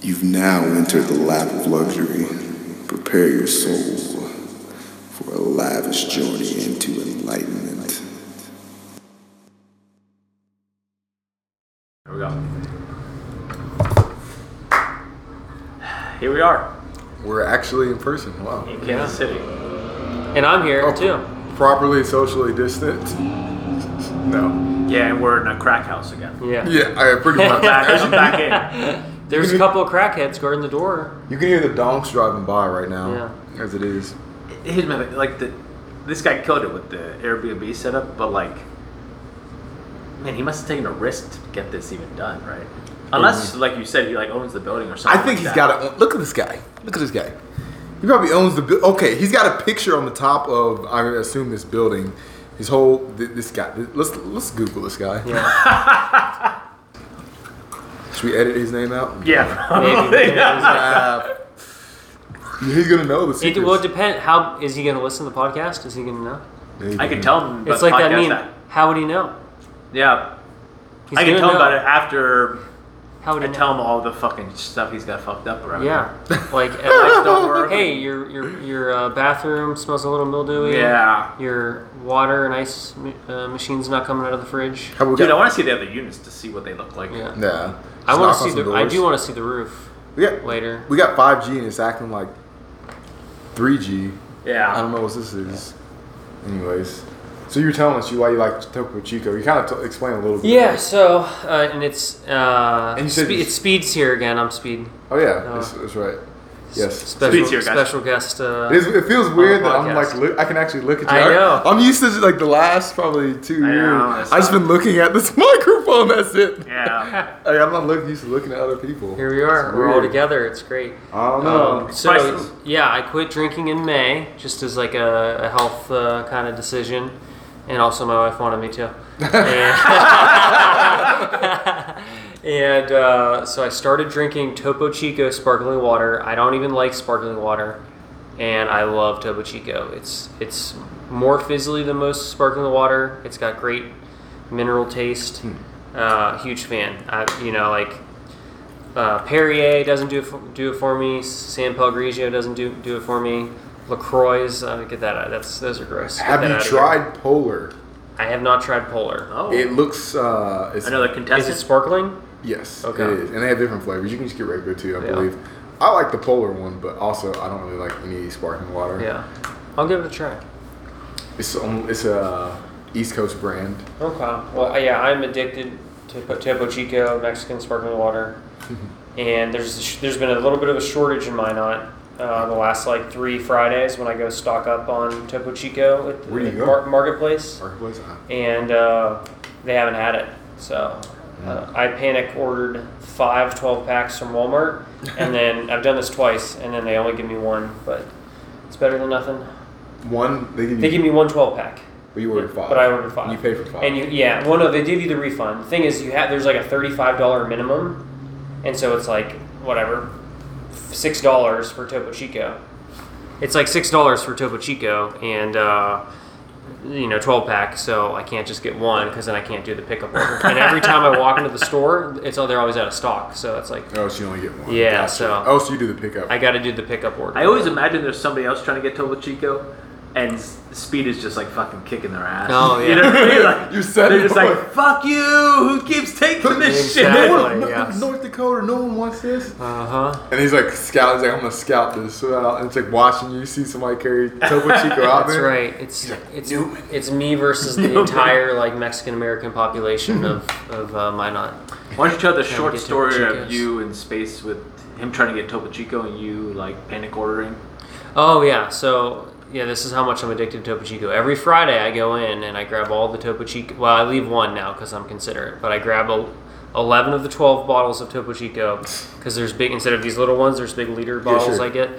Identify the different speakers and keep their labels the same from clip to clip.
Speaker 1: You've now entered the lap of luxury. Prepare your soul for a lavish journey into enlightenment.
Speaker 2: Here we go. Here we are
Speaker 3: We're actually in person. Wow.
Speaker 2: in Kansas City.
Speaker 4: And I'm here
Speaker 3: Oh,
Speaker 4: too.
Speaker 3: Properly socially distant. No.
Speaker 2: Yeah, and we're in a crack house again.
Speaker 4: Yeah.
Speaker 3: Yeah, I pretty much.
Speaker 2: Back, I'm back in.
Speaker 4: There's a couple of crackheads guarding the door.
Speaker 3: You can hear the donks driving by right now,
Speaker 4: Yeah.
Speaker 3: as it is.
Speaker 2: Here's my thing, like the this guy killed it with the Airbnb setup, but like, man, he must have taken a risk to get this even done, right? Unless, like you said, he like owns the building or something.
Speaker 3: I think
Speaker 2: like
Speaker 3: he's
Speaker 2: that.
Speaker 3: got it. Look at this guy. Look at this guy. He probably owns the. bu- Okay, he's got a picture on the top of. I assume this building. His whole. This guy. Let's let's Google this guy.
Speaker 4: Yeah.
Speaker 3: Should we edit his name out?
Speaker 2: Yeah, probably.
Speaker 4: Maybe.
Speaker 3: Uh, he's gonna know the
Speaker 4: It,
Speaker 3: secrets.
Speaker 4: well, it depend. How is he going to listen to the podcast? Is he going to know?
Speaker 3: Maybe.
Speaker 2: I can tell him. About
Speaker 4: It's like that
Speaker 2: podcast
Speaker 4: meme. How would he know?
Speaker 2: Yeah,
Speaker 4: He's
Speaker 2: I can
Speaker 4: gonna
Speaker 2: tell him
Speaker 4: know.
Speaker 2: about it after
Speaker 4: How would
Speaker 2: I
Speaker 4: he
Speaker 2: tell him all the fucking stuff he's got fucked up around.
Speaker 4: Yeah. Like,
Speaker 2: Lights don't work.
Speaker 4: hey, your your your uh, bathroom smells a little mildewy.
Speaker 2: Yeah.
Speaker 4: Your water and ice uh, machine's not coming out of the fridge.
Speaker 3: How about we
Speaker 2: Dude, I
Speaker 3: got-
Speaker 2: want to see the other units to see what they look like.
Speaker 4: Yeah.
Speaker 3: Yeah.
Speaker 4: I want to see
Speaker 3: some
Speaker 4: the. I do want to see the roof
Speaker 3: We got
Speaker 4: later.
Speaker 3: We got 5G and it's acting like 3G.
Speaker 2: Yeah.
Speaker 3: I don't know what this is. Anyways, so you were telling us you why you like Topo Chico. You kind of t- explain a little bit.
Speaker 4: Yeah. So, uh, and it's uh,
Speaker 3: And you said
Speaker 4: Spe- it's Speed's here again. I'm Speed.
Speaker 3: Oh yeah,
Speaker 4: Uh,
Speaker 3: that's, that's right. Yes.
Speaker 4: Special
Speaker 2: Speed's here, guys.
Speaker 4: special guest. Uh,
Speaker 3: It, is, it feels weird that I'm like look, I can actually look at you.
Speaker 4: I know.
Speaker 3: I'm used to like the last probably two
Speaker 2: I
Speaker 3: years.
Speaker 2: know, it's
Speaker 3: I just been looking at this microphone. That's it.
Speaker 2: Yeah.
Speaker 3: Like, I'm not look, used to looking at other people.
Speaker 4: here we are.
Speaker 3: It's
Speaker 4: We're all together. It's great.
Speaker 3: I don't know.
Speaker 4: Um, so
Speaker 2: Priceless.
Speaker 4: yeah, I quit drinking in May just as like a, a health uh, kind of decision, and also my wife wanted me to. And, and, uh, so I started drinking Topo Chico sparkling water. I don't even like sparkling water, and I love Topo Chico. It's it's more fizzly than most sparkling water. It's got great mineral taste. Uh, huge fan. I, you know, like uh, Perrier doesn't do it for, do it for me. San Pellegrino doesn't do do it for me. Lacroix, uh, get that out. That's those are gross. Get
Speaker 3: Have you
Speaker 4: out here.
Speaker 3: tried Polar?
Speaker 4: I have not tried Polar.
Speaker 2: Oh.
Speaker 3: It looks. Uh, it's,
Speaker 2: Another
Speaker 4: Is it sparkling?
Speaker 3: Yes,
Speaker 4: Okay.
Speaker 3: it is, and they have different flavors. You can just get regular too, I
Speaker 4: Yeah.
Speaker 3: believe. I like the Polar one, but also I don't really like any sparkling water.
Speaker 4: Yeah, I'll give it a try.
Speaker 3: It's um, it's a East Coast brand.
Speaker 4: Okay. Well, yeah, I'm addicted to Po- Topo Chico Mexican sparkling water, and there's there's been a little bit of a shortage in Minot. Uh, the last like three Fridays when I go stock up on Topo Chico at,
Speaker 3: Where do you go?
Speaker 4: Mar- Marketplace.
Speaker 3: Marketplace. Uh,
Speaker 4: and uh, they haven't had it. So uh, I panic ordered five 12 packs from Walmart, and then I've done this twice, and then they only give me one, but it's better than nothing.
Speaker 3: One they give.
Speaker 4: They give me one 12 pack.
Speaker 3: But you ordered five.
Speaker 4: But I ordered five.
Speaker 3: And you pay for five.
Speaker 4: And you, yeah, well, no, they give you the refund. The thing is, you have there's like a thirty-five dollar minimum, and so it's like whatever, six dollars for Topo Chico. It's like six dollars for Topo Chico, and uh, you know, twelve pack. So I can't just get one because then I can't do the pickup order. and every time I walk into the store, it's oh they're always out of stock. So it's like
Speaker 3: oh, so you only get one.
Speaker 4: Yeah, so-
Speaker 3: Oh, so you do the pickup.
Speaker 4: I got to do the pickup order.
Speaker 2: I always imagine there's somebody else trying to get Topo Chico, and Speed is just like fucking kicking their ass.
Speaker 4: Oh,
Speaker 2: You
Speaker 4: yeah.
Speaker 2: know what I mean? Like,
Speaker 3: You said
Speaker 2: they're
Speaker 3: it
Speaker 2: just like, fuck you! Who keeps taking this
Speaker 4: Exactly.
Speaker 2: shit?
Speaker 3: no one, no-
Speaker 4: yeah.
Speaker 3: North Dakota, no one wants this.
Speaker 4: Uh huh.
Speaker 3: And he's like scout. He's like, I'm gonna scout this. So out, and it's like watching you see somebody carry Topo Chico out
Speaker 4: That's
Speaker 3: there.
Speaker 4: right. It's it's
Speaker 3: Newman.
Speaker 4: it's me versus the
Speaker 2: Newman.
Speaker 4: entire like Mexican American population of of uh, Minot.
Speaker 2: Why don't you tell the short story of you in space with him trying to get Topo Chico and you like panic ordering?
Speaker 4: Oh yeah, so yeah, this is how much I'm addicted to Topo Chico. Every Friday I go in and I grab all the Topo Chico. Well, I leave one now because I'm considerate, but I grab a, 11 of the 12 bottles of Topo Chico because there's big instead of these little ones, there's big liter bottles
Speaker 3: sure.
Speaker 4: I get.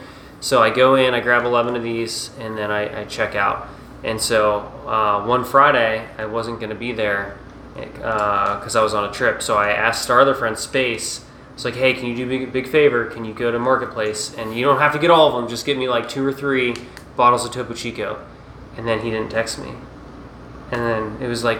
Speaker 4: So I go in, I grab 11 of these, and then I, I check out. And so uh, one Friday I wasn't going to be there because I was on a trip. So I asked our other friend Space. It's like, hey, can you do me a big favor? Can you go to Marketplace and you don't have to get all of them. Just give me like two or three bottles of Topo Chico. And then he didn't text me. And then it was like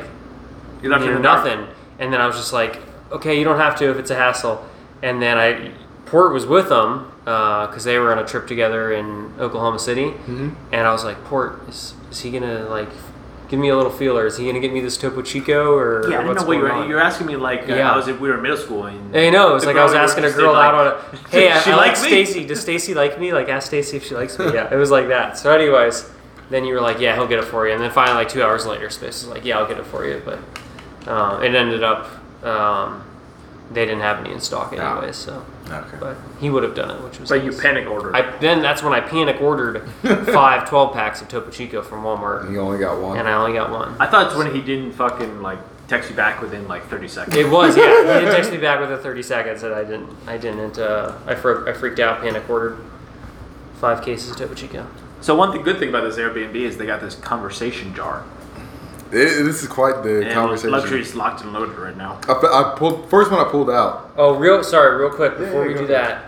Speaker 2: You left
Speaker 4: you
Speaker 2: in
Speaker 4: know, nothing. And then I was just like, okay, you don't have to if it's a hassle. And then I Port was with them because they were on a trip together in Oklahoma City,
Speaker 3: Mm-hmm.
Speaker 4: and I was like, Port, is, is he gonna like give me a little feeler? Is he gonna get me this Topo Chico or
Speaker 2: Yeah, I
Speaker 4: what's
Speaker 2: know what you
Speaker 4: going
Speaker 2: were. You were asking me like uh,
Speaker 4: Yeah.
Speaker 2: I was in, we were in middle school. And
Speaker 4: Hey, no, it's
Speaker 2: the
Speaker 4: like I was asking a girl
Speaker 2: like,
Speaker 4: out on a. Hey, I,
Speaker 2: she
Speaker 4: I
Speaker 2: like
Speaker 4: like? Stacy. Does Stacy like me? Like, ask Stacy if she likes me. Yeah, it was like that. So, anyways, then you were like, yeah, he'll get it for you. And then finally, like two hours later, Space was like, yeah, I'll get it for you. But uh, it ended up um, they didn't have any in stock anyway. So,
Speaker 3: Okay.
Speaker 4: but he would have done it, which was.
Speaker 2: But you panic ordered.
Speaker 4: I then that's when I panic ordered five 12 packs of Topo Chico from Walmart,
Speaker 3: You only got one.
Speaker 4: and I only got one.
Speaker 2: I thought it's when he didn't fucking like text you back within like 30 seconds.
Speaker 4: It was, yeah. He did text me back within 30 seconds, and I didn't. I didn't. Uh, I, fro- I freaked out, panic ordered five cases of Topo Chico.
Speaker 2: So one thing, good thing about this Airbnb is they got this conversation jar.
Speaker 3: It- this is quite the
Speaker 2: And
Speaker 3: conversation.
Speaker 2: luxury's locked and loaded right now.
Speaker 3: I, I pulled first one I pulled out.
Speaker 4: Oh, real. Sorry, real quick before
Speaker 3: yeah,
Speaker 4: we do
Speaker 3: ahead.
Speaker 4: that,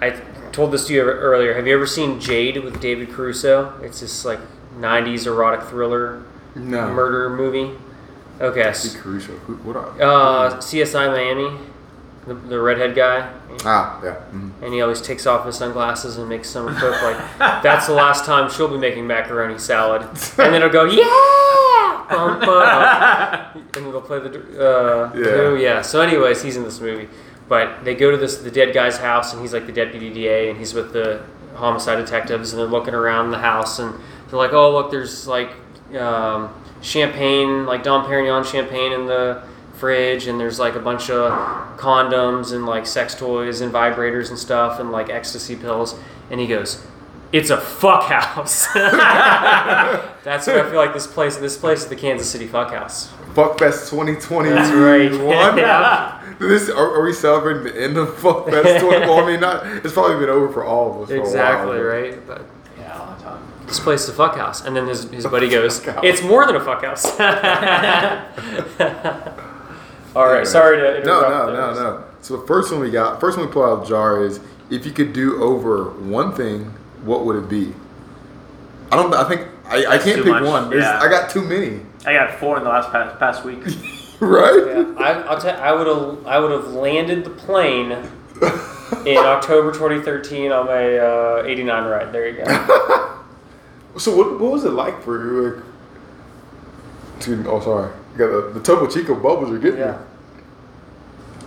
Speaker 4: I told this to you earlier. Have you ever seen Jade with David Caruso? It's this like '90s erotic thriller
Speaker 3: No.
Speaker 4: murder movie. Okay.
Speaker 3: Be
Speaker 4: s-
Speaker 3: crucial. Who, what are?
Speaker 4: Uh, CSI Miami, the, the redhead guy.
Speaker 3: ah, yeah. mhm.
Speaker 4: and he always takes off his sunglasses and makes some cook like that's the last time she'll be making macaroni salad and then it'll go yeah bum, and it'll play the uh
Speaker 3: Yeah.
Speaker 4: yeah so anyways he's in this movie but they go to this the dead guy's house and he's like the deputy DA and he's with the homicide detectives and they're looking around the house and they're like oh look there's like um, champagne like Dom Perignon champagne in the fridge and there's like a bunch of condoms and like sex toys and vibrators and stuff and like ecstasy pills and he goes it's a fuck house that's what i feel like this place this place is the kansas city fuck house
Speaker 3: Fuckfest 2021.
Speaker 4: That's right. Yeah.
Speaker 3: This are, are we celebrating the end of Fuckfest 20? Well, I mean, not. It's probably been over for all of us. For
Speaker 4: exactly
Speaker 3: a while,
Speaker 4: right but
Speaker 2: Yeah, all the time.
Speaker 4: this place is a fuck house and then his, his buddy goes
Speaker 3: house.
Speaker 4: it's more than a fuck house all right
Speaker 3: Anyways.
Speaker 4: sorry to
Speaker 3: No,
Speaker 4: interrupt
Speaker 3: no,
Speaker 4: there.
Speaker 3: no, no. So the first one we got, first one we pulled out of the jar is if you could do over one thing, what would it be? I don't. I think I, I can't pick
Speaker 2: much,
Speaker 3: one. There's,
Speaker 2: yeah.
Speaker 3: I got too many.
Speaker 2: I got four in the last past, past week.
Speaker 3: Right?
Speaker 4: Yeah, I, I'll tell. I would have. I would have landed the plane in October 2013 on my uh, 89 ride. There you go.
Speaker 3: So what, what was it like for you? Like, excuse me. Oh, sorry. Got the, the Topo Chico bubbles are getting
Speaker 4: Yeah.
Speaker 3: you.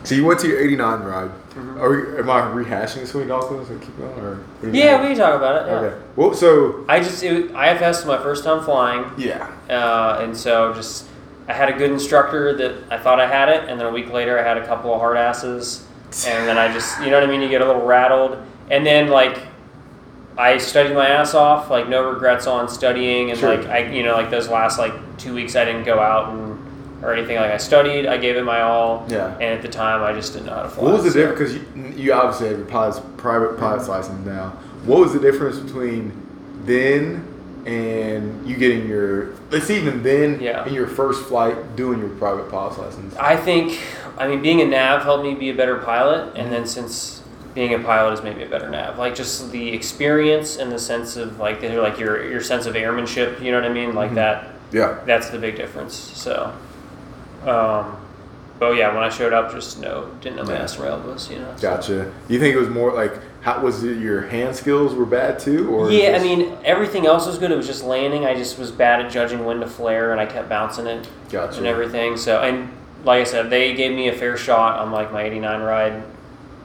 Speaker 3: So you went to your 89 ride.
Speaker 4: Mm-hmm.
Speaker 3: Are we, am I rehashing this with Dolphins and keep going? Or
Speaker 4: Yeah, we can talk about it. Yeah.
Speaker 3: Okay. Well, so
Speaker 4: I just it, IFS was my first time flying,
Speaker 3: yeah.
Speaker 4: uh, and so just I had a good instructor that I thought I had it, and then a week later I had a couple of hard asses, and then I just you know what I mean. You get a little rattled, and then like I studied my ass off, like no regrets on studying, and
Speaker 3: Sure.
Speaker 4: like I you know like those last like two weeks I didn't go out and or anything. Like I studied, I gave it my all,
Speaker 3: Yeah.
Speaker 4: and at the time I just didn't know how to fly.
Speaker 3: What was the
Speaker 4: so-
Speaker 3: difference? Because you, you obviously have your pilot's private pilot's mm-hmm. license now. What was the difference between then and you getting your? Let's see, even then,
Speaker 4: Yeah.
Speaker 3: in your first flight, doing your private pilot's license.
Speaker 4: I think, I mean, being a nav helped me be a better pilot, and then mm-hmm. since being a pilot has made me a better nav, like just the experience and the sense of like the, like your your sense of airmanship, you know what I mean, like mm-hmm. that.
Speaker 3: Yeah.
Speaker 4: That's the big difference. So, um, but yeah, when I showed up, just no, didn't know my
Speaker 3: Yeah.
Speaker 4: ass was, you know.
Speaker 3: Gotcha. You think it was more like how was it? Your hand skills were bad too, or
Speaker 4: Yeah, I mean everything else was good. It was just landing. I just was bad at judging when to flare, and I kept bouncing it
Speaker 3: Gotcha.
Speaker 4: and everything. So, and like I said, they gave me a fair shot on like my '89 ride.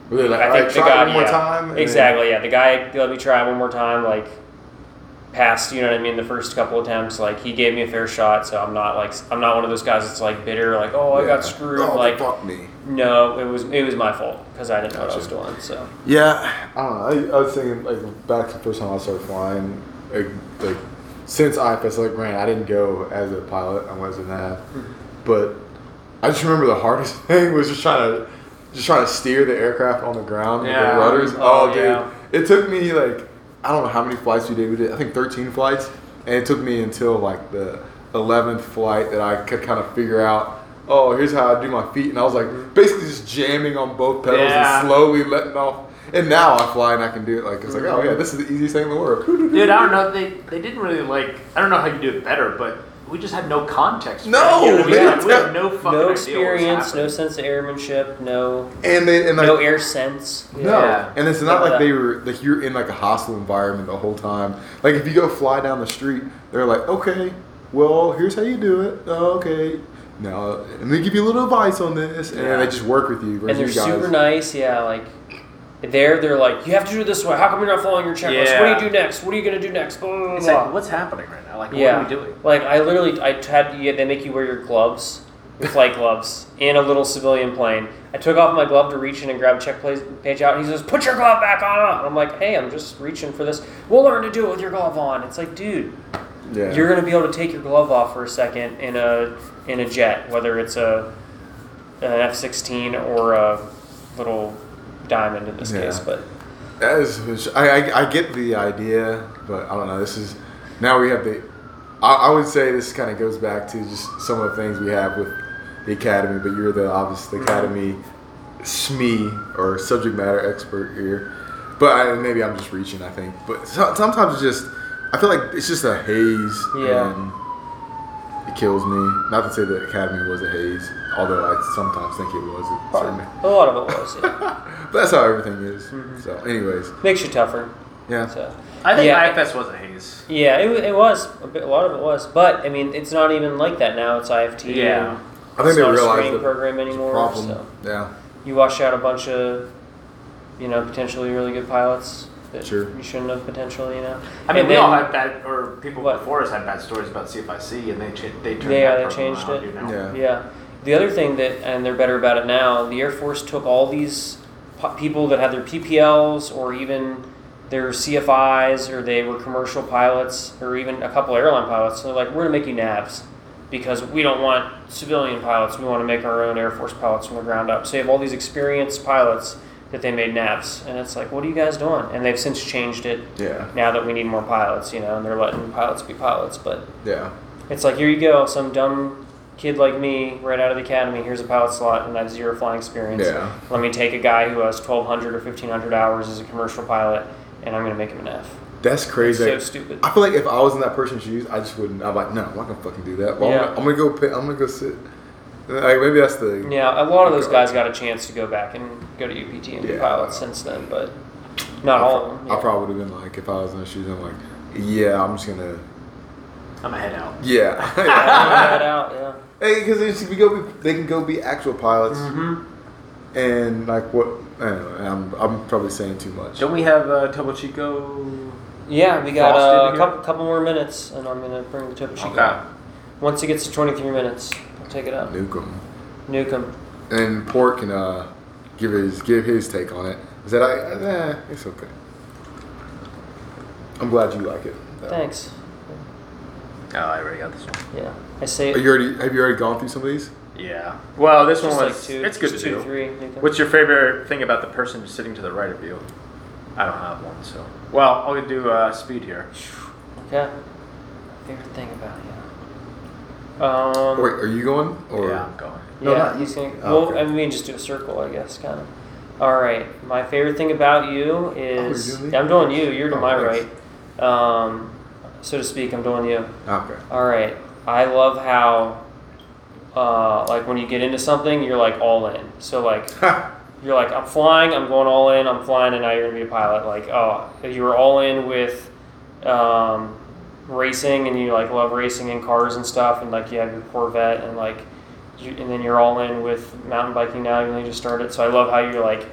Speaker 3: Really, like,
Speaker 4: I think
Speaker 3: right,
Speaker 4: the guy,
Speaker 3: one more
Speaker 4: yeah.
Speaker 3: time? and then-
Speaker 4: Exactly, yeah. The guy let me try one more time, like past, you know what I mean, the first couple attempts. Like he gave me a fair shot, so I'm not like I'm not one of those guys that's like bitter, like oh I
Speaker 3: Yeah.
Speaker 4: got screwed.
Speaker 3: Oh,
Speaker 4: like
Speaker 3: fuck me.
Speaker 4: no, it was it was my fault because I didn't know what I was doing. So
Speaker 3: Yeah, I don't know. I, I was thinking like back to the first time I started flying, like, like since IFS, like man, I didn't go as a pilot. I was in that, mm-hmm. but I just remember the hardest thing was just trying to just trying to steer the aircraft on the ground with
Speaker 2: Yeah.
Speaker 3: the rudders.
Speaker 4: Oh,
Speaker 3: Oh, dude,
Speaker 4: yeah.
Speaker 3: it took me like I don't know how many flights we did. We did I think 13 flights, and it took me until like the 11th flight that I could kind of figure out. Oh, here's how I do my feet, and I was like basically just jamming on both pedals
Speaker 2: Yeah.
Speaker 3: and slowly letting off. And now I fly and I can do it. Like it's like, oh yeah, this is the easiest thing in the world.
Speaker 2: Dude, I don't know. They they didn't really like. I don't know how you do it better, but we just had no context. for
Speaker 3: No,
Speaker 2: it. we, had,
Speaker 3: didn't
Speaker 2: we had no fucking
Speaker 4: no experience, no sense of airmanship, no
Speaker 3: And they and like
Speaker 4: no air sense.
Speaker 3: No,
Speaker 2: Yeah.
Speaker 3: and it's not
Speaker 4: None
Speaker 3: like they were like you're in like a hostile environment the whole time. Like if you go fly down the street, they're like, okay, well here's how you do it. Oh, okay, now and they give you a little advice on this, and
Speaker 2: Yeah.
Speaker 3: they just work with you.
Speaker 4: And they're
Speaker 3: you guys,
Speaker 4: super nice, yeah. Like there, they're like, you have to do it this way. How come you're not following your checklist? What do you do next? What are you gonna do next? Blah, blah, blah,
Speaker 2: It's like, what's happening right now? Like,
Speaker 4: yeah.
Speaker 2: what are we doing?
Speaker 4: Like I literally, I had yeah, they make you wear your gloves, your flight gloves, in a little civilian plane. I took off my glove to reach in and grab a check pla- page out. And he says, "Put your glove back on." And I'm like, "Hey, I'm just reaching for this. We'll learn to do it with your glove on." It's like, dude,
Speaker 3: yeah,
Speaker 4: you're gonna be able to take your glove off for a second in a in a jet, whether it's a an F-16 or a little diamond in this
Speaker 3: Yeah.
Speaker 4: case. But
Speaker 3: That is, I, I, I get the idea, but I don't know. This is now we have the. I, I would say this kind of goes back to just some of the things we have with the academy. But you're the obvious the mm-hmm. academy SME or subject matter expert here. But I, maybe I'm just reaching. I think, but so, sometimes it's just I feel like it's just a haze.
Speaker 4: Yeah.
Speaker 3: And it kills me. Not to say that academy was a haze, although I sometimes think it was. It certainly-
Speaker 4: a lot of it was. Yeah.
Speaker 3: But that's how everything is. Mm-hmm. So, anyways,
Speaker 4: Makes you tougher.
Speaker 3: Yeah.
Speaker 4: So.
Speaker 2: I think
Speaker 4: Yeah.
Speaker 2: IFS was a haze.
Speaker 4: Yeah, it, it was. A, bit, a lot of it was. But, I mean, it's not even like that now. It's IFT.
Speaker 2: Yeah.
Speaker 4: and
Speaker 3: I think
Speaker 4: it's
Speaker 3: they
Speaker 4: not a
Speaker 3: realized
Speaker 4: screening
Speaker 3: the
Speaker 4: program anymore.
Speaker 3: problem.
Speaker 4: So
Speaker 3: Yeah.
Speaker 4: you wash out a bunch of, you know, potentially really good pilots that
Speaker 3: Sure.
Speaker 4: you shouldn't have potentially, you know.
Speaker 2: I mean,
Speaker 4: And
Speaker 2: we
Speaker 4: then-
Speaker 2: all had bad, or people
Speaker 4: What?
Speaker 2: before us had bad stories about CFIC, and they cha- they turned
Speaker 4: Yeah,
Speaker 2: that
Speaker 4: they changed it.
Speaker 2: You know?
Speaker 3: Yeah.
Speaker 4: Yeah. The other thing that, and they're better about it now, the Air Force took all these people that had their PPLs or even their CFIs or they were commercial pilots or even a couple airline pilots. And they're like, we're going to make you NAVs because we don't want civilian pilots. We want to make our own Air Force pilots from the ground up. So you have all these experienced pilots that they made NAVs. And it's like, what are you guys doing? And they've since changed it
Speaker 3: Yeah.
Speaker 4: now that we need more pilots, you know, and they're letting pilots be pilots. But
Speaker 3: Yeah.
Speaker 4: it's like here you go, some dumb kid like me, right out of the academy. Here's a pilot slot, and I have zero flying experience.
Speaker 3: Yeah.
Speaker 4: Let me take a guy who has 1,200 or 1,500 hours as a commercial pilot, and I'm gonna make him an F.
Speaker 3: That's crazy.
Speaker 4: so stupid.
Speaker 3: I feel like if I was in that person's shoes, I just wouldn't. I'm like, no, I'm not gonna fucking do that. Well,
Speaker 4: Yeah.
Speaker 3: I'm, gonna, I'm gonna go. Pay, I'm gonna go sit. Like maybe that's the.
Speaker 4: Yeah, a lot of those guys got a chance to go back and go to UPT and be pilots since then, but not
Speaker 3: I,
Speaker 4: all
Speaker 3: pro-
Speaker 4: of them.
Speaker 3: I probably would have been like, if I was in their shoes, I'm like, yeah, I'm just gonna.
Speaker 2: I'm a head out.
Speaker 3: Yeah.
Speaker 4: Head out, yeah.
Speaker 3: hey, because we go, be, they can go be actual pilots,
Speaker 4: Mm-hmm.
Speaker 3: And like what? Anyway, I'm I'm probably saying too much.
Speaker 2: Don't we have uh, Topo Chico?
Speaker 4: Yeah, we got
Speaker 2: Frosted
Speaker 4: uh, a couple, couple more minutes, and I'm gonna bring the Topo Chico.
Speaker 2: Okay.
Speaker 4: Once it gets to 23 minutes, I'll take it out.
Speaker 3: Nuke 'em.
Speaker 4: Nuke him.
Speaker 3: And Port can uh, give his give his take on it. Is that I? Eh, it's okay. I'm glad you like it. though.
Speaker 4: Thanks.
Speaker 2: Oh, I already got this one.
Speaker 4: Yeah, I say
Speaker 3: Are you already? Have you already gone through some of these?
Speaker 2: Yeah. Well, this
Speaker 4: just
Speaker 2: one
Speaker 4: like
Speaker 2: was.
Speaker 4: two.
Speaker 2: it's good
Speaker 4: just
Speaker 2: to
Speaker 4: two,
Speaker 2: do.
Speaker 4: three. Nuke 'em.
Speaker 2: What's your favorite thing about the person sitting to the right of you? I don't have one, so. Well, I'll do uh, speed here.
Speaker 4: Okay. Favorite thing about you. Um.
Speaker 3: Wait, are you going? Or
Speaker 2: yeah, I'm going.
Speaker 3: No,
Speaker 4: yeah,
Speaker 3: not
Speaker 4: he's going.
Speaker 3: Oh,
Speaker 4: Well,
Speaker 3: okay.
Speaker 4: I mean, just do a circle, I guess, kind of. All right. My favorite thing about you is
Speaker 3: you're doing me?
Speaker 4: I'm doing you. You're to
Speaker 3: Oh,
Speaker 4: my
Speaker 3: thanks.
Speaker 4: right, um, so to speak. I'm doing you.
Speaker 3: okay.
Speaker 4: All right. I love how, uh, like when you get into something, you're like all in. So like you're like, I'm flying, I'm going all in, I'm flying, and now you're gonna be a pilot. Like, oh, you were all in with um, racing, and you like love racing in cars and stuff, and like you have your Corvette, and like, you, and then you're all in with mountain biking now. You only just started, so I love how you're like,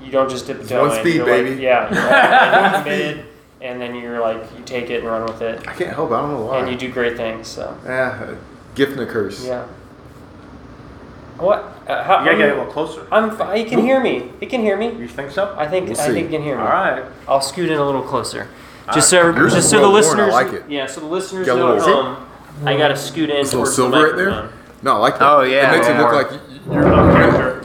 Speaker 4: you don't just dip a toe
Speaker 3: one
Speaker 4: in.
Speaker 3: speed,
Speaker 4: you're like-
Speaker 3: baby.
Speaker 4: yeah, you're all committed, and then you're like, you take it and run with it,
Speaker 3: I can't help. it. I don't know why.
Speaker 4: and you do great things. So
Speaker 3: Yeah, gift and a curse.
Speaker 4: yeah. What? Uh, how,
Speaker 2: You gotta get a
Speaker 4: I'm,
Speaker 2: little closer.
Speaker 4: I'm. fi- He can hear me. He can hear me.
Speaker 2: You think so?
Speaker 4: I think
Speaker 3: We'll
Speaker 4: I
Speaker 3: see.
Speaker 4: think you can hear me.
Speaker 2: All right.
Speaker 4: I'll scoot in a little closer.
Speaker 2: All
Speaker 4: Just
Speaker 2: right.
Speaker 4: so,
Speaker 3: Yours
Speaker 4: just
Speaker 3: is
Speaker 4: so the
Speaker 3: well worn, I
Speaker 4: listeners,
Speaker 3: like it.
Speaker 4: yeah, so the listeners
Speaker 3: Got a
Speaker 4: know at
Speaker 3: little-
Speaker 4: home. I gotta scoot in
Speaker 3: This little
Speaker 4: towards the
Speaker 3: silver right there.
Speaker 4: microphone.
Speaker 3: No, I like that.
Speaker 2: Oh, yeah,
Speaker 3: It makes
Speaker 2: yeah.
Speaker 3: it look like you, you're.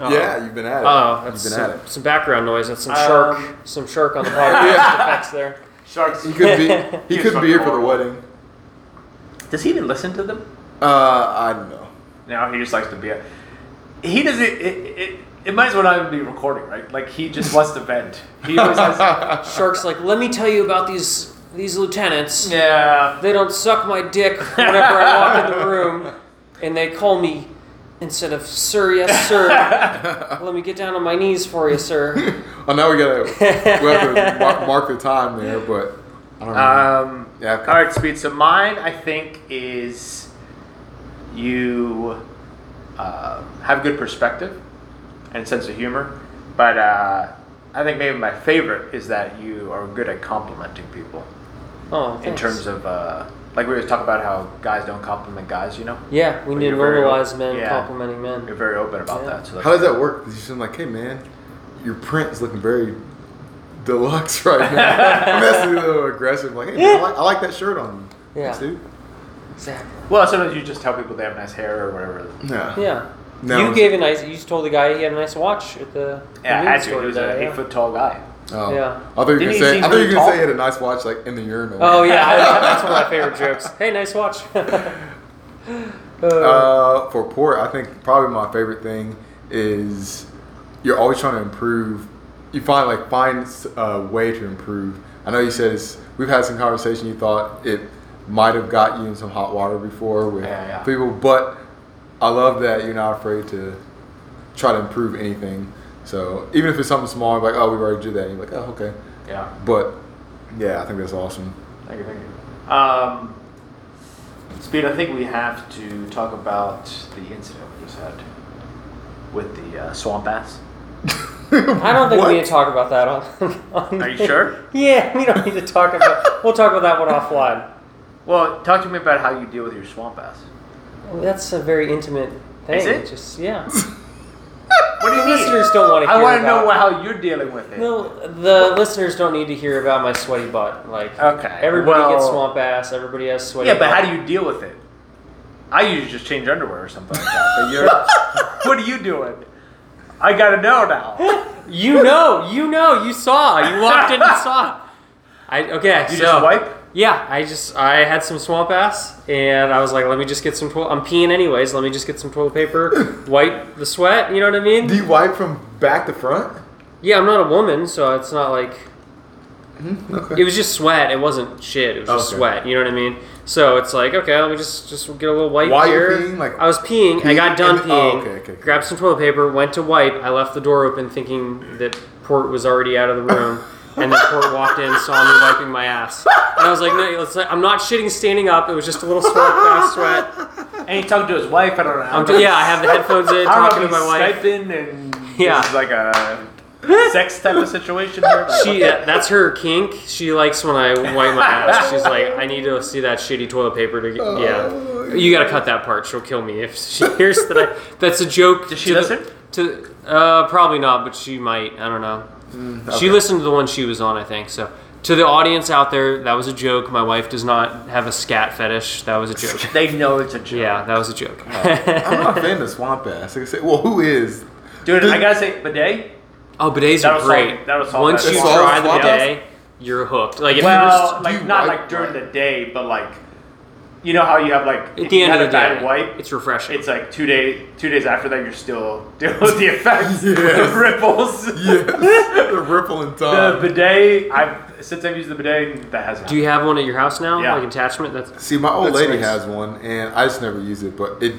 Speaker 4: Oh.
Speaker 3: Yeah, you've been at it.
Speaker 4: Oh, that's
Speaker 3: you've been
Speaker 4: some,
Speaker 3: at it.
Speaker 4: some background noise. That's some
Speaker 2: Um,
Speaker 4: shark, some shark on the podcast
Speaker 3: Yeah.
Speaker 4: effects there.
Speaker 2: Sharks.
Speaker 3: He could be. He
Speaker 2: He's
Speaker 3: couldn't be here for the
Speaker 2: fucking
Speaker 3: wedding.
Speaker 2: Does he even listen to them?
Speaker 3: Uh, I don't know.
Speaker 2: Now he just likes to be a. He doesn't. It, it, it might as well not even be recording, right? Like he just wants to vent. He always has.
Speaker 4: Shark's like, let me tell you about these these lieutenants,
Speaker 2: Yeah.
Speaker 4: they don't suck my dick whenever I walk in the room, and they call me instead of sir, yes sir. Let me get down on my knees for you, sir.
Speaker 3: Oh, now we gotta we have to mark, mark the time there, but I don't know.
Speaker 2: Um,
Speaker 3: Yeah, okay.
Speaker 2: All right, speed. So mine, I think, is you uh, have good perspective and sense of humor, but uh, I think maybe my favorite is that you are good at complimenting people
Speaker 4: Oh,
Speaker 2: in terms of uh, like we always talk about how guys don't compliment guys. You know,
Speaker 4: yeah, we
Speaker 2: But
Speaker 4: need to
Speaker 2: you're
Speaker 4: normalize men
Speaker 2: Yeah.
Speaker 4: complimenting men.
Speaker 2: you're very open about
Speaker 4: Yeah.
Speaker 2: that. So
Speaker 3: How does that work? Because you seem like, hey man, your print is looking very deluxe right now. I'm asking a little aggressive, like, hey man, I like, I like that shirt on you.
Speaker 4: Yeah.
Speaker 3: Thanks, dude.
Speaker 4: Exactly.
Speaker 2: Well, sometimes you just tell people they have nice hair or whatever.
Speaker 3: Yeah.
Speaker 4: Yeah.
Speaker 3: No,
Speaker 4: you gave a nice. You just told the guy he had a nice watch at the
Speaker 2: Yeah, I
Speaker 4: convenience
Speaker 2: had to.
Speaker 4: store
Speaker 2: He was
Speaker 4: today,
Speaker 2: an
Speaker 4: yeah.
Speaker 2: eight foot tall guy.
Speaker 3: Oh.
Speaker 4: Yeah.
Speaker 3: I thought you were gonna say.
Speaker 2: seem
Speaker 3: I thought you were
Speaker 2: really
Speaker 3: gonna say he had a nice watch, like in the urinal.
Speaker 4: Oh yeah, I, that's one of my favorite jokes. Hey, nice watch. Uh,
Speaker 3: Uh, for port, I think probably my favorite thing is you're always trying to improve. You find like find a way to improve. I know you said it's, we've had some conversation. You thought it might have got you in some hot water before with
Speaker 2: Yeah, yeah.
Speaker 3: people, but I love that you're not afraid to try to improve anything. So even if it's something small, like oh we already did that, and you're like oh okay.
Speaker 2: Yeah.
Speaker 3: But yeah, I think that's awesome.
Speaker 2: Thank you, thank you. Um, Speed, I think we have to talk about the incident we just had with the uh, swamp ass.
Speaker 4: I don't think
Speaker 3: What?
Speaker 4: we need to talk about that on. on
Speaker 2: Are you sure?
Speaker 4: Yeah, we don't need to talk about. We'll talk about that one offline.
Speaker 2: Well, talk to me about how you deal with your swamp ass.
Speaker 4: Well, that's a very intimate thing.
Speaker 2: Is it?
Speaker 4: Just yeah.
Speaker 2: What do you
Speaker 4: The
Speaker 2: mean?
Speaker 4: listeners don't want to hear
Speaker 2: I want to
Speaker 4: about.
Speaker 2: know how you're dealing with it.
Speaker 4: No, the listeners don't need to hear about my sweaty butt. Like
Speaker 2: Okay,
Speaker 4: everybody gets
Speaker 2: well-
Speaker 4: swamp ass. Everybody has sweaty.
Speaker 2: Yeah, but
Speaker 4: butt.
Speaker 2: how do you deal with it? I usually just change underwear or something like that. But you're, what are you doing? I gotta know now.
Speaker 4: You know, you know, you saw. You walked in and saw. I okay.
Speaker 2: You
Speaker 4: so
Speaker 2: just wipe?
Speaker 4: Yeah, I just I had some swamp ass, and I was like, let me just get some. Toilet, I'm peeing anyways. Let me just get some toilet paper, wipe the sweat. You know what I mean?
Speaker 3: Do you wipe from back to front?
Speaker 4: Yeah, I'm not a woman, so it's not like mm-hmm,
Speaker 3: Okay.
Speaker 4: it was just sweat. It wasn't shit. It was just
Speaker 3: Okay.
Speaker 4: sweat. You know what I mean? So it's like okay, let me just just get a little wipe
Speaker 3: While
Speaker 4: here.
Speaker 3: peeing, like-
Speaker 4: I was peeing. I got done
Speaker 3: and- oh,
Speaker 4: peeing.
Speaker 3: oh, okay, okay, okay.
Speaker 4: Grabbed some toilet paper. Went to wipe. I left the door open, thinking that Port was already out of the room. And then Port walked in, saw me wiping my ass, and I was like, "No, it's like, I'm not shitting standing up. It was just a little sweat, fast sweat."
Speaker 2: And he talked to his wife. I don't know.
Speaker 4: I'm t- yeah, I have the headphones in,
Speaker 2: I don't
Speaker 4: talking
Speaker 2: know
Speaker 4: to
Speaker 2: if
Speaker 4: my
Speaker 2: he's
Speaker 4: wife.
Speaker 2: Skyping and
Speaker 4: Yeah.
Speaker 2: this is like a sex type of situation here. Like,
Speaker 4: She uh, that's her kink. She likes when I wipe my ass. She's like, I need to see that shitty toilet paper to get. Yeah, you got to cut that part. She'll kill me if she hears that. I, that's a joke.
Speaker 2: Does she
Speaker 4: to the-
Speaker 2: listen?
Speaker 4: to uh, probably not, but she might. I don't know. She
Speaker 3: Mm, okay.
Speaker 4: listened to the one she was on, I think. So to the audience out there, that was a joke. My wife does not have a scat fetish. That was a joke.
Speaker 2: they know it's a joke.
Speaker 4: Yeah, that was a joke.
Speaker 3: I'm not a fan of swamp ass. Like I say, well, who is?
Speaker 2: Dude,
Speaker 3: Does-
Speaker 2: I gotta say, bidet.
Speaker 4: oh, bidets
Speaker 2: That'll
Speaker 4: are great.
Speaker 2: solve- that'll solve
Speaker 4: Once you try the
Speaker 3: swamp
Speaker 4: bidet, you're hooked. Like if
Speaker 2: Well,
Speaker 4: you're
Speaker 2: like
Speaker 3: you
Speaker 2: not like during the day, but like, you know how you have like
Speaker 4: at the end of the
Speaker 2: bad
Speaker 4: day,
Speaker 2: wipe.
Speaker 4: it's refreshing.
Speaker 2: It's like two days. Two days after that, you're still dealing with the effects,
Speaker 3: Yes.
Speaker 2: the ripples.
Speaker 3: Yes, the ripple in
Speaker 2: The
Speaker 3: time.
Speaker 2: bidet. I've since I've used the bidet, that hasn't.
Speaker 4: Do you have one at your house now?
Speaker 2: Yeah.
Speaker 4: Like attachment? That's
Speaker 3: See, my old
Speaker 4: That's
Speaker 3: lady
Speaker 4: nice.
Speaker 3: has one, and I just never use it, but it,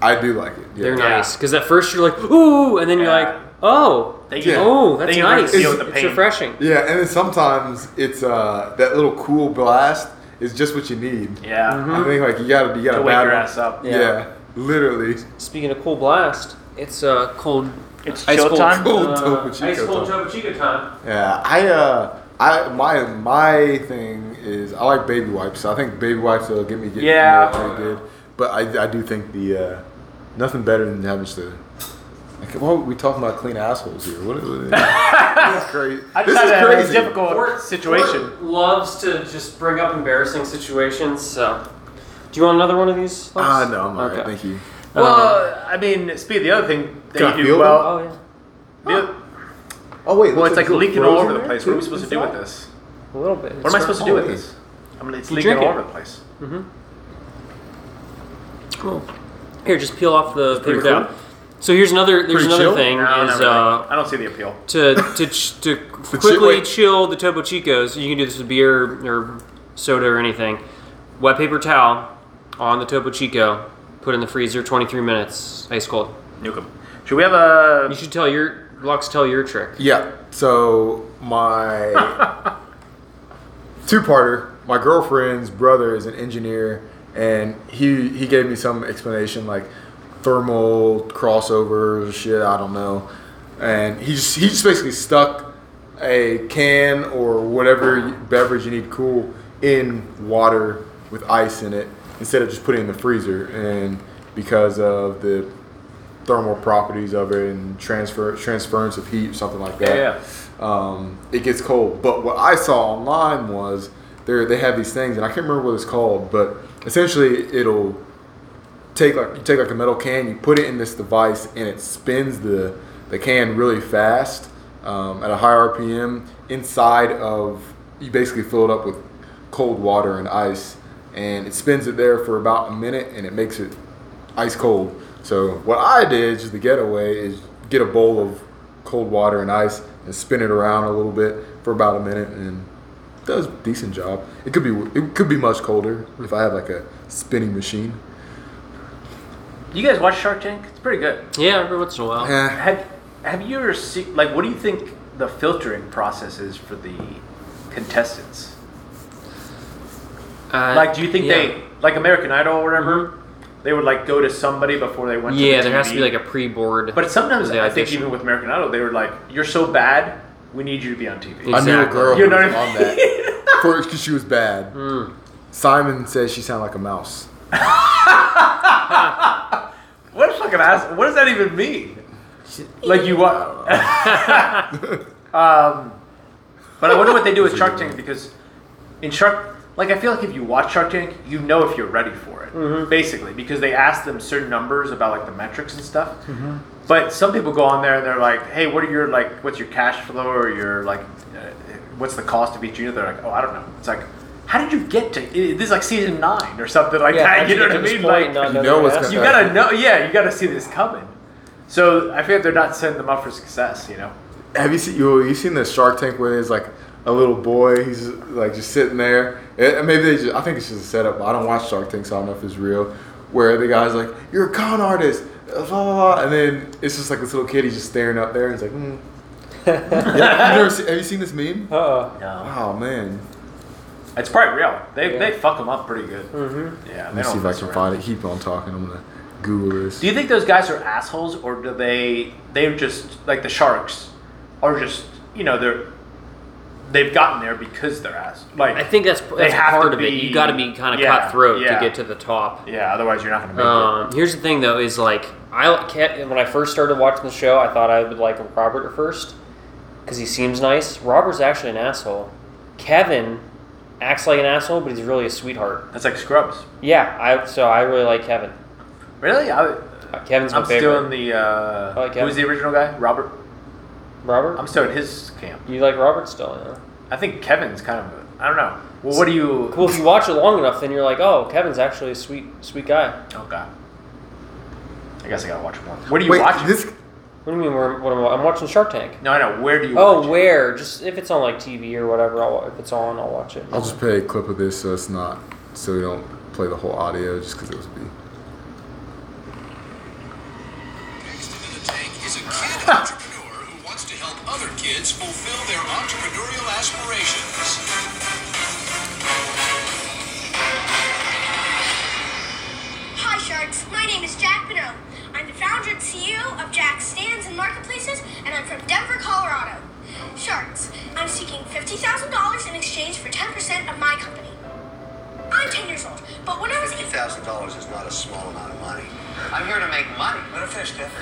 Speaker 3: I do like it. Yeah.
Speaker 4: they're nice because at first you're like ooh, and then you're
Speaker 2: Yeah.
Speaker 4: like oh,
Speaker 2: They
Speaker 3: Yeah.
Speaker 4: oh, that's
Speaker 2: Then you learn to
Speaker 4: nice.
Speaker 2: deal with the
Speaker 4: It's refreshing.
Speaker 3: Yeah, and then sometimes it's uh that little cool blast is just what you need.
Speaker 2: Yeah.
Speaker 4: Mm-hmm.
Speaker 3: I think like you gotta you gotta
Speaker 2: To wake
Speaker 3: battle-
Speaker 2: your ass up.
Speaker 3: Yeah.
Speaker 4: Yeah.
Speaker 3: literally.
Speaker 4: Speaking of cool blast, it's uh, cold.
Speaker 2: It's
Speaker 4: ice
Speaker 2: chill
Speaker 4: cold,
Speaker 2: time?
Speaker 3: Cold
Speaker 4: uh,
Speaker 3: Topo Chico
Speaker 4: ice cold
Speaker 3: time.
Speaker 4: Topo Chico time.
Speaker 3: Yeah, I uh I my my thing is I like baby wipes. I think baby wipes will get me get
Speaker 2: Yeah.
Speaker 3: pretty good. But I, I do think the uh, nothing better than having to. Like, what are we talking about clean assholes here? What is it? this is crazy.
Speaker 2: I
Speaker 3: This
Speaker 2: just
Speaker 3: is
Speaker 2: had a
Speaker 3: crazy.
Speaker 2: difficult situation.
Speaker 4: Port loves to just bring up embarrassing situations. So, do you want another one of these? Lex?
Speaker 3: Ah, no, I'm alright.
Speaker 4: Okay.
Speaker 3: Thank you.
Speaker 2: Well, I mean, speed. The other thing that
Speaker 3: Can
Speaker 2: you
Speaker 3: feel
Speaker 2: do
Speaker 3: them?
Speaker 2: well.
Speaker 4: Oh yeah.
Speaker 2: the-
Speaker 3: Oh wait,
Speaker 2: well, it's like leaking all over the
Speaker 3: there,
Speaker 2: place. What are we
Speaker 3: too,
Speaker 2: supposed to do with this?
Speaker 4: A little bit.
Speaker 2: What am I supposed to do with this? I mean, it's
Speaker 4: You
Speaker 2: leaking all over the place. Cool.
Speaker 4: Here, just peel off the paper
Speaker 3: pretty
Speaker 4: down. So here's another. There's
Speaker 3: Pretty
Speaker 4: another
Speaker 3: chill?
Speaker 4: thing
Speaker 2: No,
Speaker 4: is
Speaker 2: not really.
Speaker 4: uh,
Speaker 2: I don't see the appeal.
Speaker 4: to to ch- to quickly
Speaker 3: wait.
Speaker 4: chill the Topo Chicos. You can do this with beer or soda or anything. Wet paper towel on the Topo Chico. Put in the freezer. 23 minutes. Ice cold.
Speaker 2: Nuke 'em. Should we have a?
Speaker 4: You should tell your Lux. Tell your trick.
Speaker 3: Yeah. So my two-parter. My girlfriend's brother is an engineer, and he he gave me some explanation like thermal crossovers, shit. I don't know. And he just he just basically stuck a can or whatever beverage you need cool in water with ice in it instead of just putting it in the freezer. And because of the thermal properties of it and transfer transference of heat, something like that.
Speaker 2: Yeah,
Speaker 3: Um, it gets cold. But what I saw online was they they have these things, and I can't remember what it's called, but essentially it'll take like you take like a metal can, you put it in this device, and it spins the the can really fast um, at a high RPM inside of you basically fill it up with cold water and ice, and it spins it there for about a minute, and it makes it ice cold. So what I did just the getaway is get a bowl of cold water and ice and spin it around a little bit for about a minute and does a decent job. It could be it could be much colder if I had like a spinning machine.
Speaker 2: You guys watch Shark Tank? It's pretty good.
Speaker 4: Yeah, every once in a while.
Speaker 3: Eh,
Speaker 2: Have Have you ever seen like what do you think the filtering process is for the contestants?
Speaker 4: Uh,
Speaker 2: Like, do you think
Speaker 4: yeah.
Speaker 2: they like American Idol or whatever? They would like go to somebody before they went.
Speaker 4: Yeah,
Speaker 2: to the Yeah,
Speaker 4: there has to be like a pre-board.
Speaker 2: But sometimes
Speaker 4: the
Speaker 2: I think even with American Idol, they were like, "You're so bad, we need you to be on TV."
Speaker 4: Yeah.
Speaker 3: I knew a
Speaker 4: Exactly.
Speaker 3: girl
Speaker 2: You
Speaker 3: who
Speaker 2: know
Speaker 3: was
Speaker 2: what I
Speaker 3: on that for because she was bad.
Speaker 4: Hmm.
Speaker 3: Simon says she sounded like a mouse.
Speaker 2: Fucking ass! What does that even mean? Like you what? um, but I wonder what they do with Shark Tank because in Shark, like I feel like if you watch Shark Tank, you know if you're ready for it, basically, because they ask them certain numbers about like the metrics and stuff. But some people go on there and they're like, "Hey, what are your like? What's your cash flow or your like? Uh, what's the cost of each unit?" They're like, "Oh, I don't know." It's like. How did you get to? This is like season nine or something like
Speaker 4: Yeah,
Speaker 2: that. You
Speaker 4: you
Speaker 2: know what I mean?
Speaker 4: point
Speaker 2: Like,
Speaker 3: You
Speaker 4: know
Speaker 3: know
Speaker 4: they're
Speaker 3: what's
Speaker 4: asking?
Speaker 2: you gotta know, yeah, you gotta see this coming. So I feel like they're not setting them up for success, you know.
Speaker 3: Have you seen you you seen the Shark Tank where there's like a little boy? He's like just sitting there. Eh, maybe they just I think it's just a setup. But I don't watch Shark Tank, so I don't know if it's real. Where the guy's like, "You're a con artist," blah, blah, blah, and then it's just like this little kid. He's just staring up there, and he's like, hmm. yeah, you never see, have you seen this meme?
Speaker 4: Uh-uh.
Speaker 2: No,
Speaker 3: Oh man,
Speaker 2: it's probably real. They
Speaker 4: Yeah.
Speaker 2: they fuck them up pretty good.
Speaker 4: Mm-hmm.
Speaker 2: Yeah,
Speaker 3: let me see if I can
Speaker 2: around.
Speaker 3: find it. Keep on talking. I'm gonna Google this.
Speaker 2: Do you think those guys are assholes, or do they they're just like the sharks, are just you know they're they've gotten there because they're ass like
Speaker 4: I think that's that's
Speaker 2: have to
Speaker 4: part of it.
Speaker 2: be-
Speaker 4: You got to be kind of
Speaker 2: yeah,
Speaker 4: cutthroat
Speaker 2: yeah.
Speaker 4: to get to the top.
Speaker 2: yeah. Otherwise, you're not gonna make
Speaker 4: Um, here's the thing, though, is like I can't, when I first started watching the show, I thought I would like Robert at first because he seems nice. Robert's actually an asshole. Kevin acts like an asshole, but he's really a sweetheart.
Speaker 2: That's like Scrubs.
Speaker 4: Yeah, I so I really like Kevin.
Speaker 2: Really? I,
Speaker 4: Uh, Kevin's my
Speaker 2: I'm
Speaker 4: favorite.
Speaker 2: still in the. Uh,
Speaker 4: I like
Speaker 2: who was the original guy? Robert.
Speaker 4: Robert,
Speaker 2: I'm still in his camp.
Speaker 4: you like Robert still? Yeah.
Speaker 2: I think Kevin's kind of. A, I don't know. Well, what do you?
Speaker 4: Well, if you watch it long enough, then you're like, oh, Kevin's actually a sweet, sweet guy.
Speaker 2: Oh God. I guess I gotta watch more. What are you
Speaker 3: Wait,
Speaker 2: watch?
Speaker 3: this
Speaker 4: What do you mean? Where, what am I, I'm watching Shark Tank.
Speaker 2: No, I know. Where do you?
Speaker 4: Oh,
Speaker 2: watch it?
Speaker 4: where? Just if it's on like TV or whatever, I'll, if it's on, I'll watch it.
Speaker 3: I'll just play a clip of this so it's not so we don't play the whole audio just because it was be.
Speaker 5: Next into the tank is a kid entrepreneur who wants to help other kids fulfill their entrepreneurial aspirations.
Speaker 6: Hi, Sharks. My name is Jack Pinot. I'm the founder and CEO of Jack Stands and Marketplaces, and I'm from Denver, Colorado. Sharks, I'm seeking $50,000 in exchange for 10% of my company. I'm 10 years old, but when I was
Speaker 7: Fifty
Speaker 6: 8,
Speaker 7: thousand dollars is not a small amount of money.
Speaker 8: I'm here to make money.
Speaker 7: Let her finish, Jeff.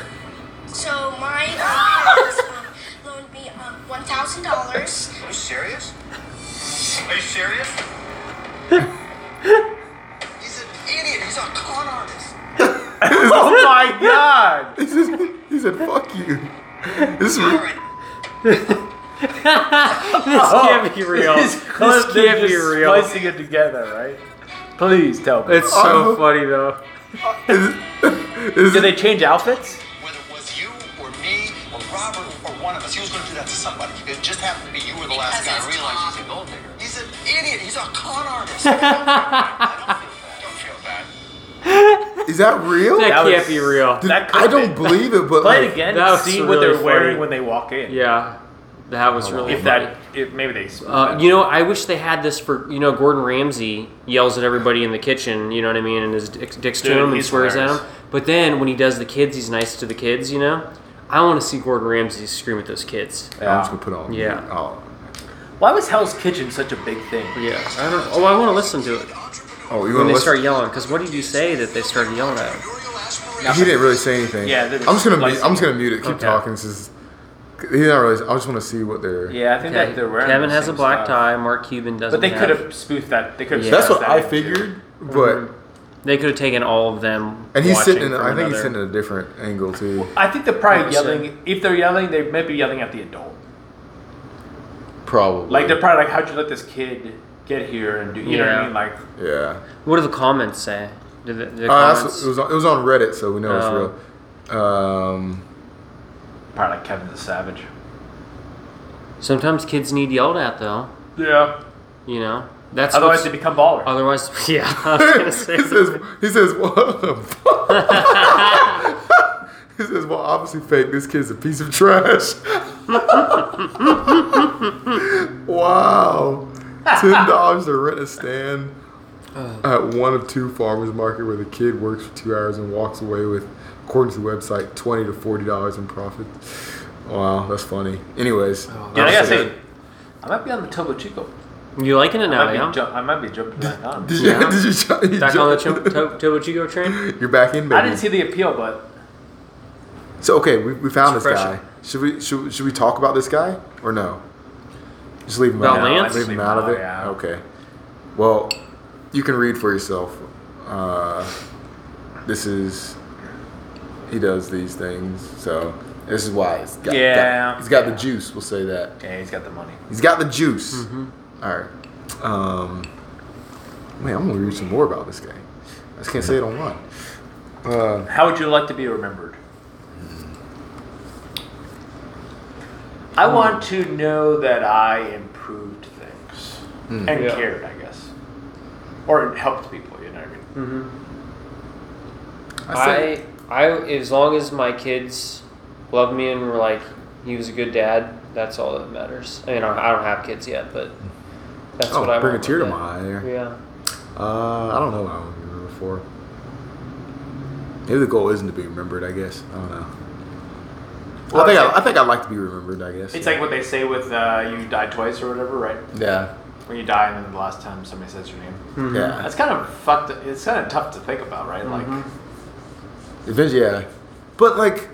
Speaker 6: so my uh, parents um, loaned me um, $1,000.
Speaker 7: Are you serious? Are you serious? He's an idiot. He's a con artist.
Speaker 2: oh my god!
Speaker 3: He said, he said "Fuck you." This is
Speaker 4: this oh. can't be real.
Speaker 2: This,
Speaker 4: this can't be real.
Speaker 2: Splicing it together, right? Please tell me.
Speaker 4: It's so
Speaker 3: uh,
Speaker 4: funny though.
Speaker 3: Is, is,
Speaker 2: Did they change outfits?
Speaker 5: Whether it was
Speaker 7: you or me or Robert or one of us, he was going to do that to somebody. It just happened to be you were the last guy. Realized he's a gold digger. He's an idiot. He's a con artist. I don't feel
Speaker 3: is that real?
Speaker 4: That,
Speaker 2: That
Speaker 4: can't
Speaker 2: was-
Speaker 4: be real.
Speaker 3: Dude,
Speaker 2: That
Speaker 3: I
Speaker 2: could've
Speaker 3: don't
Speaker 2: been-
Speaker 3: believe it, but
Speaker 2: Play
Speaker 3: like,
Speaker 2: it again
Speaker 4: that
Speaker 2: and
Speaker 4: was
Speaker 2: see what
Speaker 4: really
Speaker 2: they're wearing
Speaker 4: funny.
Speaker 2: when they walk in.
Speaker 4: Yeah, that was really
Speaker 2: If
Speaker 4: funny.
Speaker 2: that, if maybe they.
Speaker 4: Uh, you know, I wish they had this for you know Gordon Ramsay yells at everybody in the kitchen. You know what I mean, and his dick, dicks to
Speaker 2: Dude,
Speaker 4: him and
Speaker 2: he's
Speaker 4: swears at
Speaker 2: hilarious.
Speaker 4: him. But then when he does the kids, he's nice to the kids. You know, I want to see Gordon Ramsay scream at those kids.
Speaker 3: I'm just gonna put on.
Speaker 4: Yeah.
Speaker 3: Oh,
Speaker 2: Why was Hell's Kitchen such a big thing?
Speaker 4: Yeah, I don't. Oh, I want to listen to it
Speaker 3: oh, you
Speaker 4: when they
Speaker 3: to
Speaker 4: start yelling. Because what did you say that they started yelling at him?
Speaker 3: He didn't really say anything.
Speaker 2: Yeah,
Speaker 3: I'm just gonna.
Speaker 2: like-
Speaker 3: Mute, I'm just gonna mute it. Keep
Speaker 4: Okay.
Speaker 3: talking. This is. He's not really. I just want to see what they're.
Speaker 2: Yeah, I think
Speaker 4: Okay.
Speaker 2: that they're wearing.
Speaker 4: Kevin has a black
Speaker 2: stuff.
Speaker 4: tie. Mark Cuban doesn't.
Speaker 2: But they could have spoofed that. They could have.
Speaker 4: Yeah.
Speaker 3: That's what
Speaker 2: that
Speaker 3: I
Speaker 2: in, too.
Speaker 3: figured, mm-hmm. but
Speaker 4: They could have taken all of them.
Speaker 3: and he's sitting. In, I think he's sitting in a different angle too.
Speaker 2: I think they're probably
Speaker 4: 100%.
Speaker 2: yelling. If they're yelling, they might be yelling at the adult.
Speaker 3: Probably.
Speaker 2: Like they're probably like, "How'd you let this kid get here and do?" You know what
Speaker 4: Yeah.
Speaker 2: I mean? Like,
Speaker 3: Yeah.
Speaker 4: What do the comments say? Did the, the
Speaker 3: that's,
Speaker 4: comments?
Speaker 3: it was on, it was on Reddit, so we know
Speaker 4: Oh.
Speaker 3: it's real. Um,
Speaker 2: probably like Kevin the Savage.
Speaker 4: Sometimes kids need yelled at, though.
Speaker 2: Yeah.
Speaker 4: You know, that's
Speaker 2: Otherwise,
Speaker 4: what's-
Speaker 2: they become ballers.
Speaker 4: Otherwise, yeah. I was gonna say.
Speaker 3: he says. He says. Well, he says. Well, obviously fake. This kid's a piece of trash. wow. Ten dollars to rent a stand uh. at one of two farmers market where the kid works for two hours and walks away with, according to the website, twenty to forty dollars in profit. Wow, that's funny. Anyways, oh.
Speaker 2: Yeah, I gotta say, I might be on the Topo Chico.
Speaker 4: You liking it
Speaker 2: I
Speaker 4: now,
Speaker 2: might,
Speaker 4: yeah?
Speaker 2: be ju- I might be jumping back on.
Speaker 3: did you?
Speaker 4: Yeah.
Speaker 3: Did you? ju- you
Speaker 4: Back on the
Speaker 3: ju-
Speaker 4: Ch- to- Topo Chico train?
Speaker 3: You're back in, baby.
Speaker 2: I didn't see the appeal, but
Speaker 3: So okay, we, we found this
Speaker 4: Suppression.
Speaker 3: guy. Should we should, should we talk about this guy or no? Just leave him
Speaker 4: About
Speaker 3: out.
Speaker 4: Lance?
Speaker 3: Leave him out of it.
Speaker 2: Yeah.
Speaker 3: Okay. Well, you can read for yourself. Uh, this is he does these things, so this is why he's got,
Speaker 2: Yeah.
Speaker 3: got- he's got the juice. We'll say that
Speaker 2: yeah, he's got the money.
Speaker 3: he's got the juice.
Speaker 4: Mm-hmm.
Speaker 3: All right. Um, man, I'm gonna read some more about this guy. I just can't say it online. Uh,
Speaker 2: How would you like to be remembered? I hmm. want to know that I improved things hmm. and
Speaker 4: Yeah.
Speaker 2: cared, I guess, or helped people. You know what I mean? Mm-hmm.
Speaker 3: I say,
Speaker 4: I, I, as long as my kids love me and were like, he was a good dad, that's all that matters. I mean, I I don't have kids yet, but that's
Speaker 3: oh,
Speaker 4: what I wanna
Speaker 3: bring a
Speaker 4: want
Speaker 3: tear to
Speaker 4: with
Speaker 3: my eye there.
Speaker 4: Yeah.
Speaker 3: Uh, I don't know what I want to be remembered for. Maybe the goal isn't to be remembered. I guess I don't know.
Speaker 2: Well,
Speaker 3: I think
Speaker 2: it's
Speaker 3: I, I think I'd like to be remembered. I guess
Speaker 2: It's like what they say with uh, you died twice or whatever, right?
Speaker 3: yeah,
Speaker 2: When you die and then the last time somebody says your name.
Speaker 3: yeah.
Speaker 2: That's kind of fucked. It's kind of tough to think about, right? Like,
Speaker 3: Eventually, yeah. But like,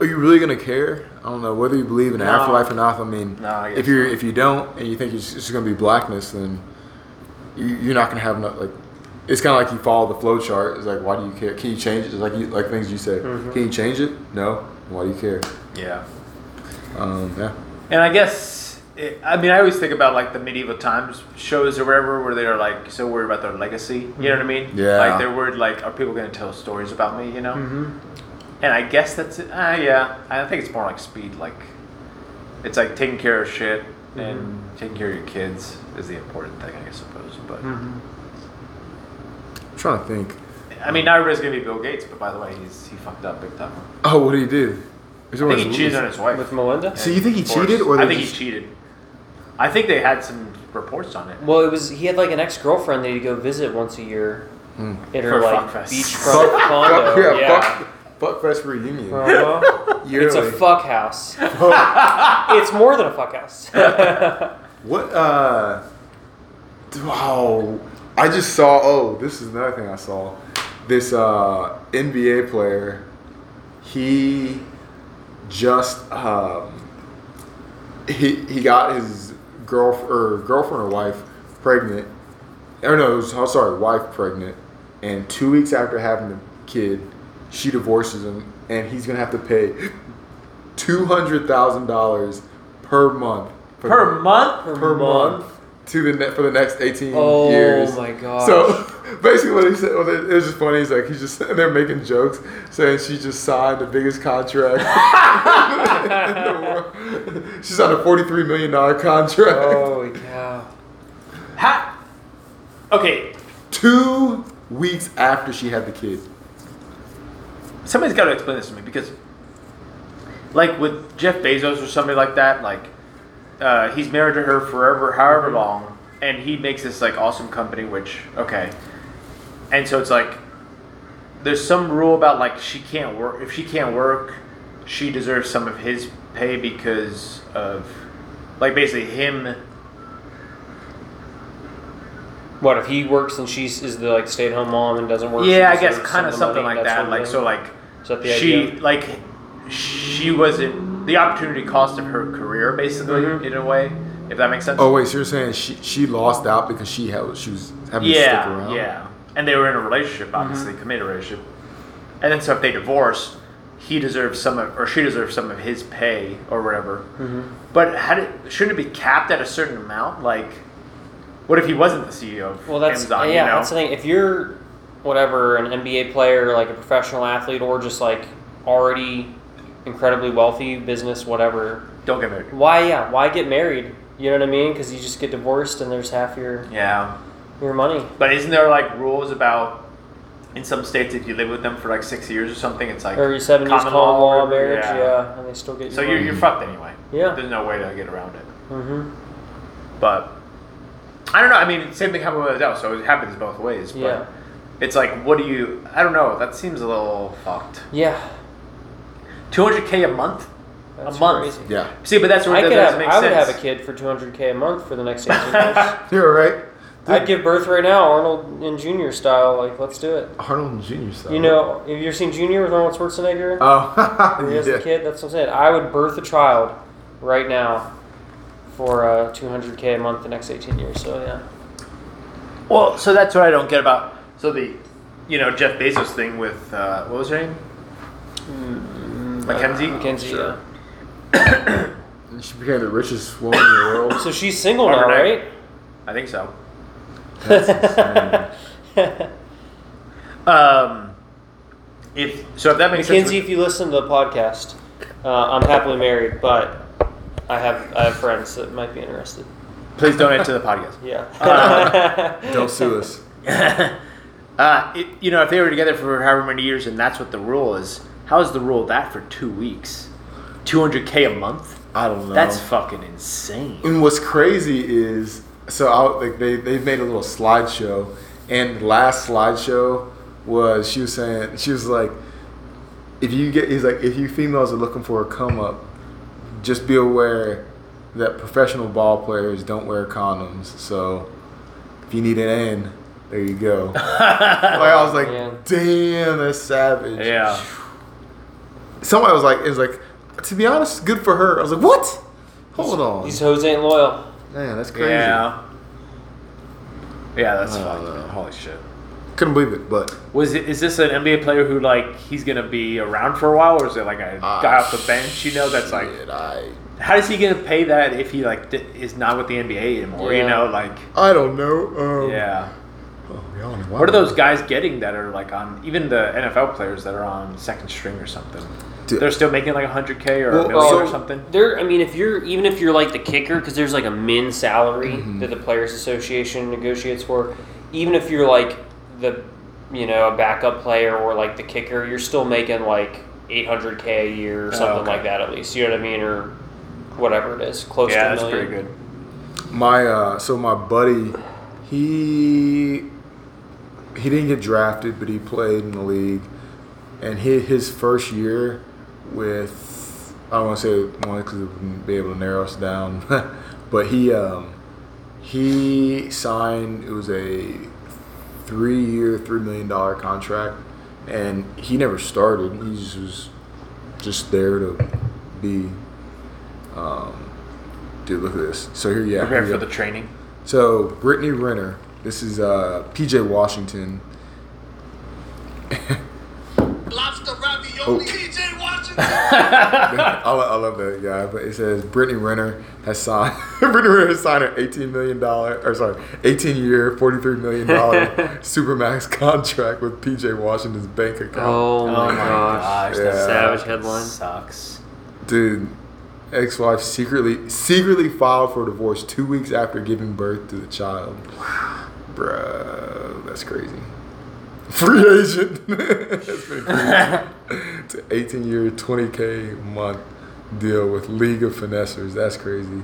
Speaker 3: are you really gonna care? I don't know whether you believe in
Speaker 2: No.
Speaker 3: afterlife or not. I mean,
Speaker 2: No, I
Speaker 3: if you
Speaker 2: not.
Speaker 3: if you don't and you think it's just gonna be blackness, then you, you're not gonna have enough. Like, it's kind of like you follow the flow chart. It's like, why do you care? Can you change it? It's like you, like things you say.
Speaker 2: Mm-hmm.
Speaker 3: Can you change it? No. Why do you care?
Speaker 2: yeah.
Speaker 3: Um, yeah.
Speaker 2: And I guess, it, I mean, I always think about like the medieval times shows or whatever, where they're like so worried about their legacy. You know what I mean?
Speaker 3: Yeah.
Speaker 2: Like they're worried, like, are people going to tell stories about me? You know? And I guess that's it. Ah, yeah. I think it's more like speed. Like, it's like taking care of shit and taking care of your kids is the important thing, I suppose. But
Speaker 3: I'm trying to think.
Speaker 2: I mean, not everybody's gonna be Bill Gates. But by the way, he's he fucked up big time.
Speaker 3: Oh, what did he do? Is
Speaker 2: I think he cheated on his wife.
Speaker 4: With Melinda?
Speaker 3: So you think he
Speaker 2: Of
Speaker 3: cheated, or
Speaker 2: I think
Speaker 3: just-
Speaker 2: he cheated. I think they had some reports on it.
Speaker 4: Well, it was he had like an ex girlfriend that he'd go visit once a year in her
Speaker 2: For
Speaker 4: like
Speaker 2: Fuckfest.
Speaker 4: beachfront condo.
Speaker 3: Fuck, yeah,
Speaker 4: yeah.
Speaker 3: Fuck, fuck Fest reunion.
Speaker 4: Uh-huh. It's a fuck house. it's more than a fuck house.
Speaker 3: What? Uh. Wow. I just saw. Oh, this is another thing I saw. This uh, NBA player. He just um, he he got his girl or girlfriend or wife pregnant. Or no, was, I'm sorry, wife pregnant. And two weeks after having the kid, she divorces him, and he's gonna have to pay two hundred thousand dollars per month for
Speaker 2: Per month?
Speaker 3: per month to the net for the next 18
Speaker 4: Oh
Speaker 3: years.
Speaker 4: my gosh.
Speaker 3: So basically, what he said, well, it was just funny. He's like, he's just sitting there making jokes, saying she just signed the biggest contract. in the world. She signed a 43 million dollar contract.
Speaker 4: Holy cow.
Speaker 2: Ha- okay,
Speaker 3: Two weeks after she had the kid.
Speaker 2: somebody's got to explain this to me because, like with Jeff Bezos or somebody like that, like uh, he's married to her forever, however
Speaker 3: Mm-hmm.
Speaker 2: long, and he makes this like awesome company. Which okay, and so it's like there's some rule about like she can't work if she can't work, she deserves some of his pay because of like basically him.
Speaker 4: What if he works and she's is the like stay at home mom and doesn't work?
Speaker 2: Yeah, I guess
Speaker 4: deserves
Speaker 2: kind of
Speaker 4: some
Speaker 2: something
Speaker 4: money,
Speaker 2: like
Speaker 4: that
Speaker 2: that.
Speaker 4: sort of
Speaker 2: Like so, like
Speaker 4: Is the
Speaker 2: she
Speaker 4: idea?
Speaker 2: like she wasn't the opportunity cost of her career, basically
Speaker 4: Mhm.
Speaker 2: in a way, if that makes sense.
Speaker 3: Oh wait, so you're saying she she lost out because she had she was having to stick around?
Speaker 2: yeah. And they were in a relationship, mm-hmm. obviously, committed relationship. And then so if they divorce, he deserves some of, or she deserves some of his pay or whatever. Mm-hmm. But how did, shouldn't it be capped at a certain amount? Like, what if he wasn't the CEO of
Speaker 4: Well, that's
Speaker 2: Amazon?
Speaker 4: yeah.
Speaker 2: you know?
Speaker 4: That's the thing. If you're whatever an NBA player, like a professional athlete, or just like already incredibly wealthy, business, whatever.
Speaker 2: Don't get married.
Speaker 4: Why? Yeah. Why get married? You know what I mean? Because you just get divorced and there's half your
Speaker 2: Yeah.
Speaker 4: Your money.
Speaker 2: But isn't there like rules about in some states if you live with them for like six years or something, it's like
Speaker 4: Or seven years
Speaker 2: common
Speaker 4: common law marriage, yeah. and they still get.
Speaker 2: So
Speaker 4: your
Speaker 2: you're, you're fucked anyway.
Speaker 4: Yeah.
Speaker 2: There's no way to get around it.
Speaker 4: Mm-hmm.
Speaker 2: But I don't know. I mean, same thing happened with Adele, so it happens both ways. But
Speaker 4: Yeah.
Speaker 2: It's like, what do you? I don't know. That seems a little fucked.
Speaker 4: Yeah.
Speaker 2: 200k a month.
Speaker 4: That's
Speaker 2: a month.
Speaker 4: crazy.
Speaker 3: Yeah.
Speaker 2: See, but that's where
Speaker 4: I
Speaker 2: that
Speaker 4: could
Speaker 2: doesn't
Speaker 4: have.
Speaker 2: make
Speaker 4: I would have a kid for 200k a month for the next 18 years.
Speaker 3: You're right.
Speaker 4: I'd give birth right now, Arnold in Junior style. Like, let's do it.
Speaker 3: Arnold and Jr. style.
Speaker 4: You know, have you ever seen Junior with Arnold Schwarzenegger?
Speaker 3: Oh,
Speaker 4: Where he has
Speaker 3: yeah.
Speaker 4: the kid. That's what I'm saying. I would birth a child right now for uh, 200k a month the next 18 years. So yeah.
Speaker 2: Well, so that's what I don't get about. So the, you know, Jeff Bezos thing with uh, what was her name? Mackenzie.
Speaker 4: Mackenzie.
Speaker 3: Sure.
Speaker 4: Yeah.
Speaker 3: She became the richest woman in the world.
Speaker 4: So she's single now,
Speaker 2: Overnight.
Speaker 4: right?
Speaker 2: I think so.
Speaker 3: That's insane.
Speaker 2: Um, if so, if that makes
Speaker 4: Mackenzie,
Speaker 2: sense.
Speaker 4: if you listen to the podcast, uh, I'm happily married, but I have I have friends that might be interested.
Speaker 2: Please donate to the podcast.
Speaker 4: Yeah.
Speaker 3: Don't sue us.
Speaker 2: Uh, it, you know, if they were together for however many years and that's what the rule is, how is the rule that for two weeks? 200k a month?
Speaker 3: I don't know.
Speaker 2: That's fucking insane.
Speaker 3: And what's crazy is so I, like they they made a little slideshow, and the last slideshow was she was saying she was like, if you get he's like if you females are looking for a come up, just be aware that professional ball players don't wear condoms. So if you need an in, there you go. like I was like,
Speaker 4: Man.
Speaker 3: damn, that's savage.
Speaker 2: Yeah.
Speaker 3: Somebody was like, it was like, to be honest, good for her. I was like, what? Hold on.
Speaker 4: These hoes ain't loyal.
Speaker 3: Man, that's crazy.
Speaker 2: Yeah. Yeah, that's
Speaker 3: I don't
Speaker 2: holy shit.
Speaker 3: Couldn't believe it, but
Speaker 2: Was it? Is this an NBA player who like he's gonna be around for a while, or is it like a
Speaker 3: Ah,
Speaker 2: guy off the bench? You know, that's like
Speaker 3: shit, I
Speaker 2: how is he gonna pay that if he like is not with the NBA anymore? You know, like
Speaker 3: I don't know. Um,
Speaker 2: yeah.
Speaker 3: Oh, y'all know
Speaker 2: What are those guys getting that are like on even the NFL players that are on second string or something?
Speaker 3: Dude.
Speaker 2: They're still making like 100k or
Speaker 3: Well,
Speaker 2: a million or
Speaker 3: so-
Speaker 2: something.
Speaker 4: There, I mean, if you're even if you're like the kicker, because there's like a min salary
Speaker 3: Mm-hmm.
Speaker 4: that the Players Association negotiates for. Even if you're like the, you know, a backup player or like the kicker, you're still making like 800k a year or
Speaker 2: Oh,
Speaker 4: something
Speaker 2: okay.
Speaker 4: like that at least. You know what I mean, or whatever it is, close
Speaker 2: Yeah,
Speaker 4: to a
Speaker 2: that's pretty good.
Speaker 3: My uh, so my buddy, he he didn't get drafted, but he played in the league, and his his first year with I don't want to say one because it wouldn't be able to narrow us down, but he um, he signed it was a three year three million dollar contract, and he never started. He just was just there to be. Um, dude, look at this. So here, yeah,
Speaker 2: Prepare for the training.
Speaker 3: So Brittany Renner, this is uh, PJ Washington.
Speaker 5: Lobster ravioli.
Speaker 3: Oh.
Speaker 5: PJ Washington.
Speaker 3: I, lo- I love that guy, but it says Brittany Renner has signed. Brittany Renner has signed an eighteen million dollar, or sorry, eighteen year, forty three million dollar supermax contract with PJ Washington's bank account.
Speaker 4: Oh my,
Speaker 2: Oh my
Speaker 4: gosh.
Speaker 2: gosh,
Speaker 3: Yeah.
Speaker 2: that
Speaker 4: Savage headline.
Speaker 2: sucks.
Speaker 3: Dude, ex-wife secretly secretly filed for divorce two weeks after giving birth to the child. Bruh, that's crazy. Free agent. that's pretty crazy. it's an 18 year, 20K month deal with League of Finessers. That's crazy.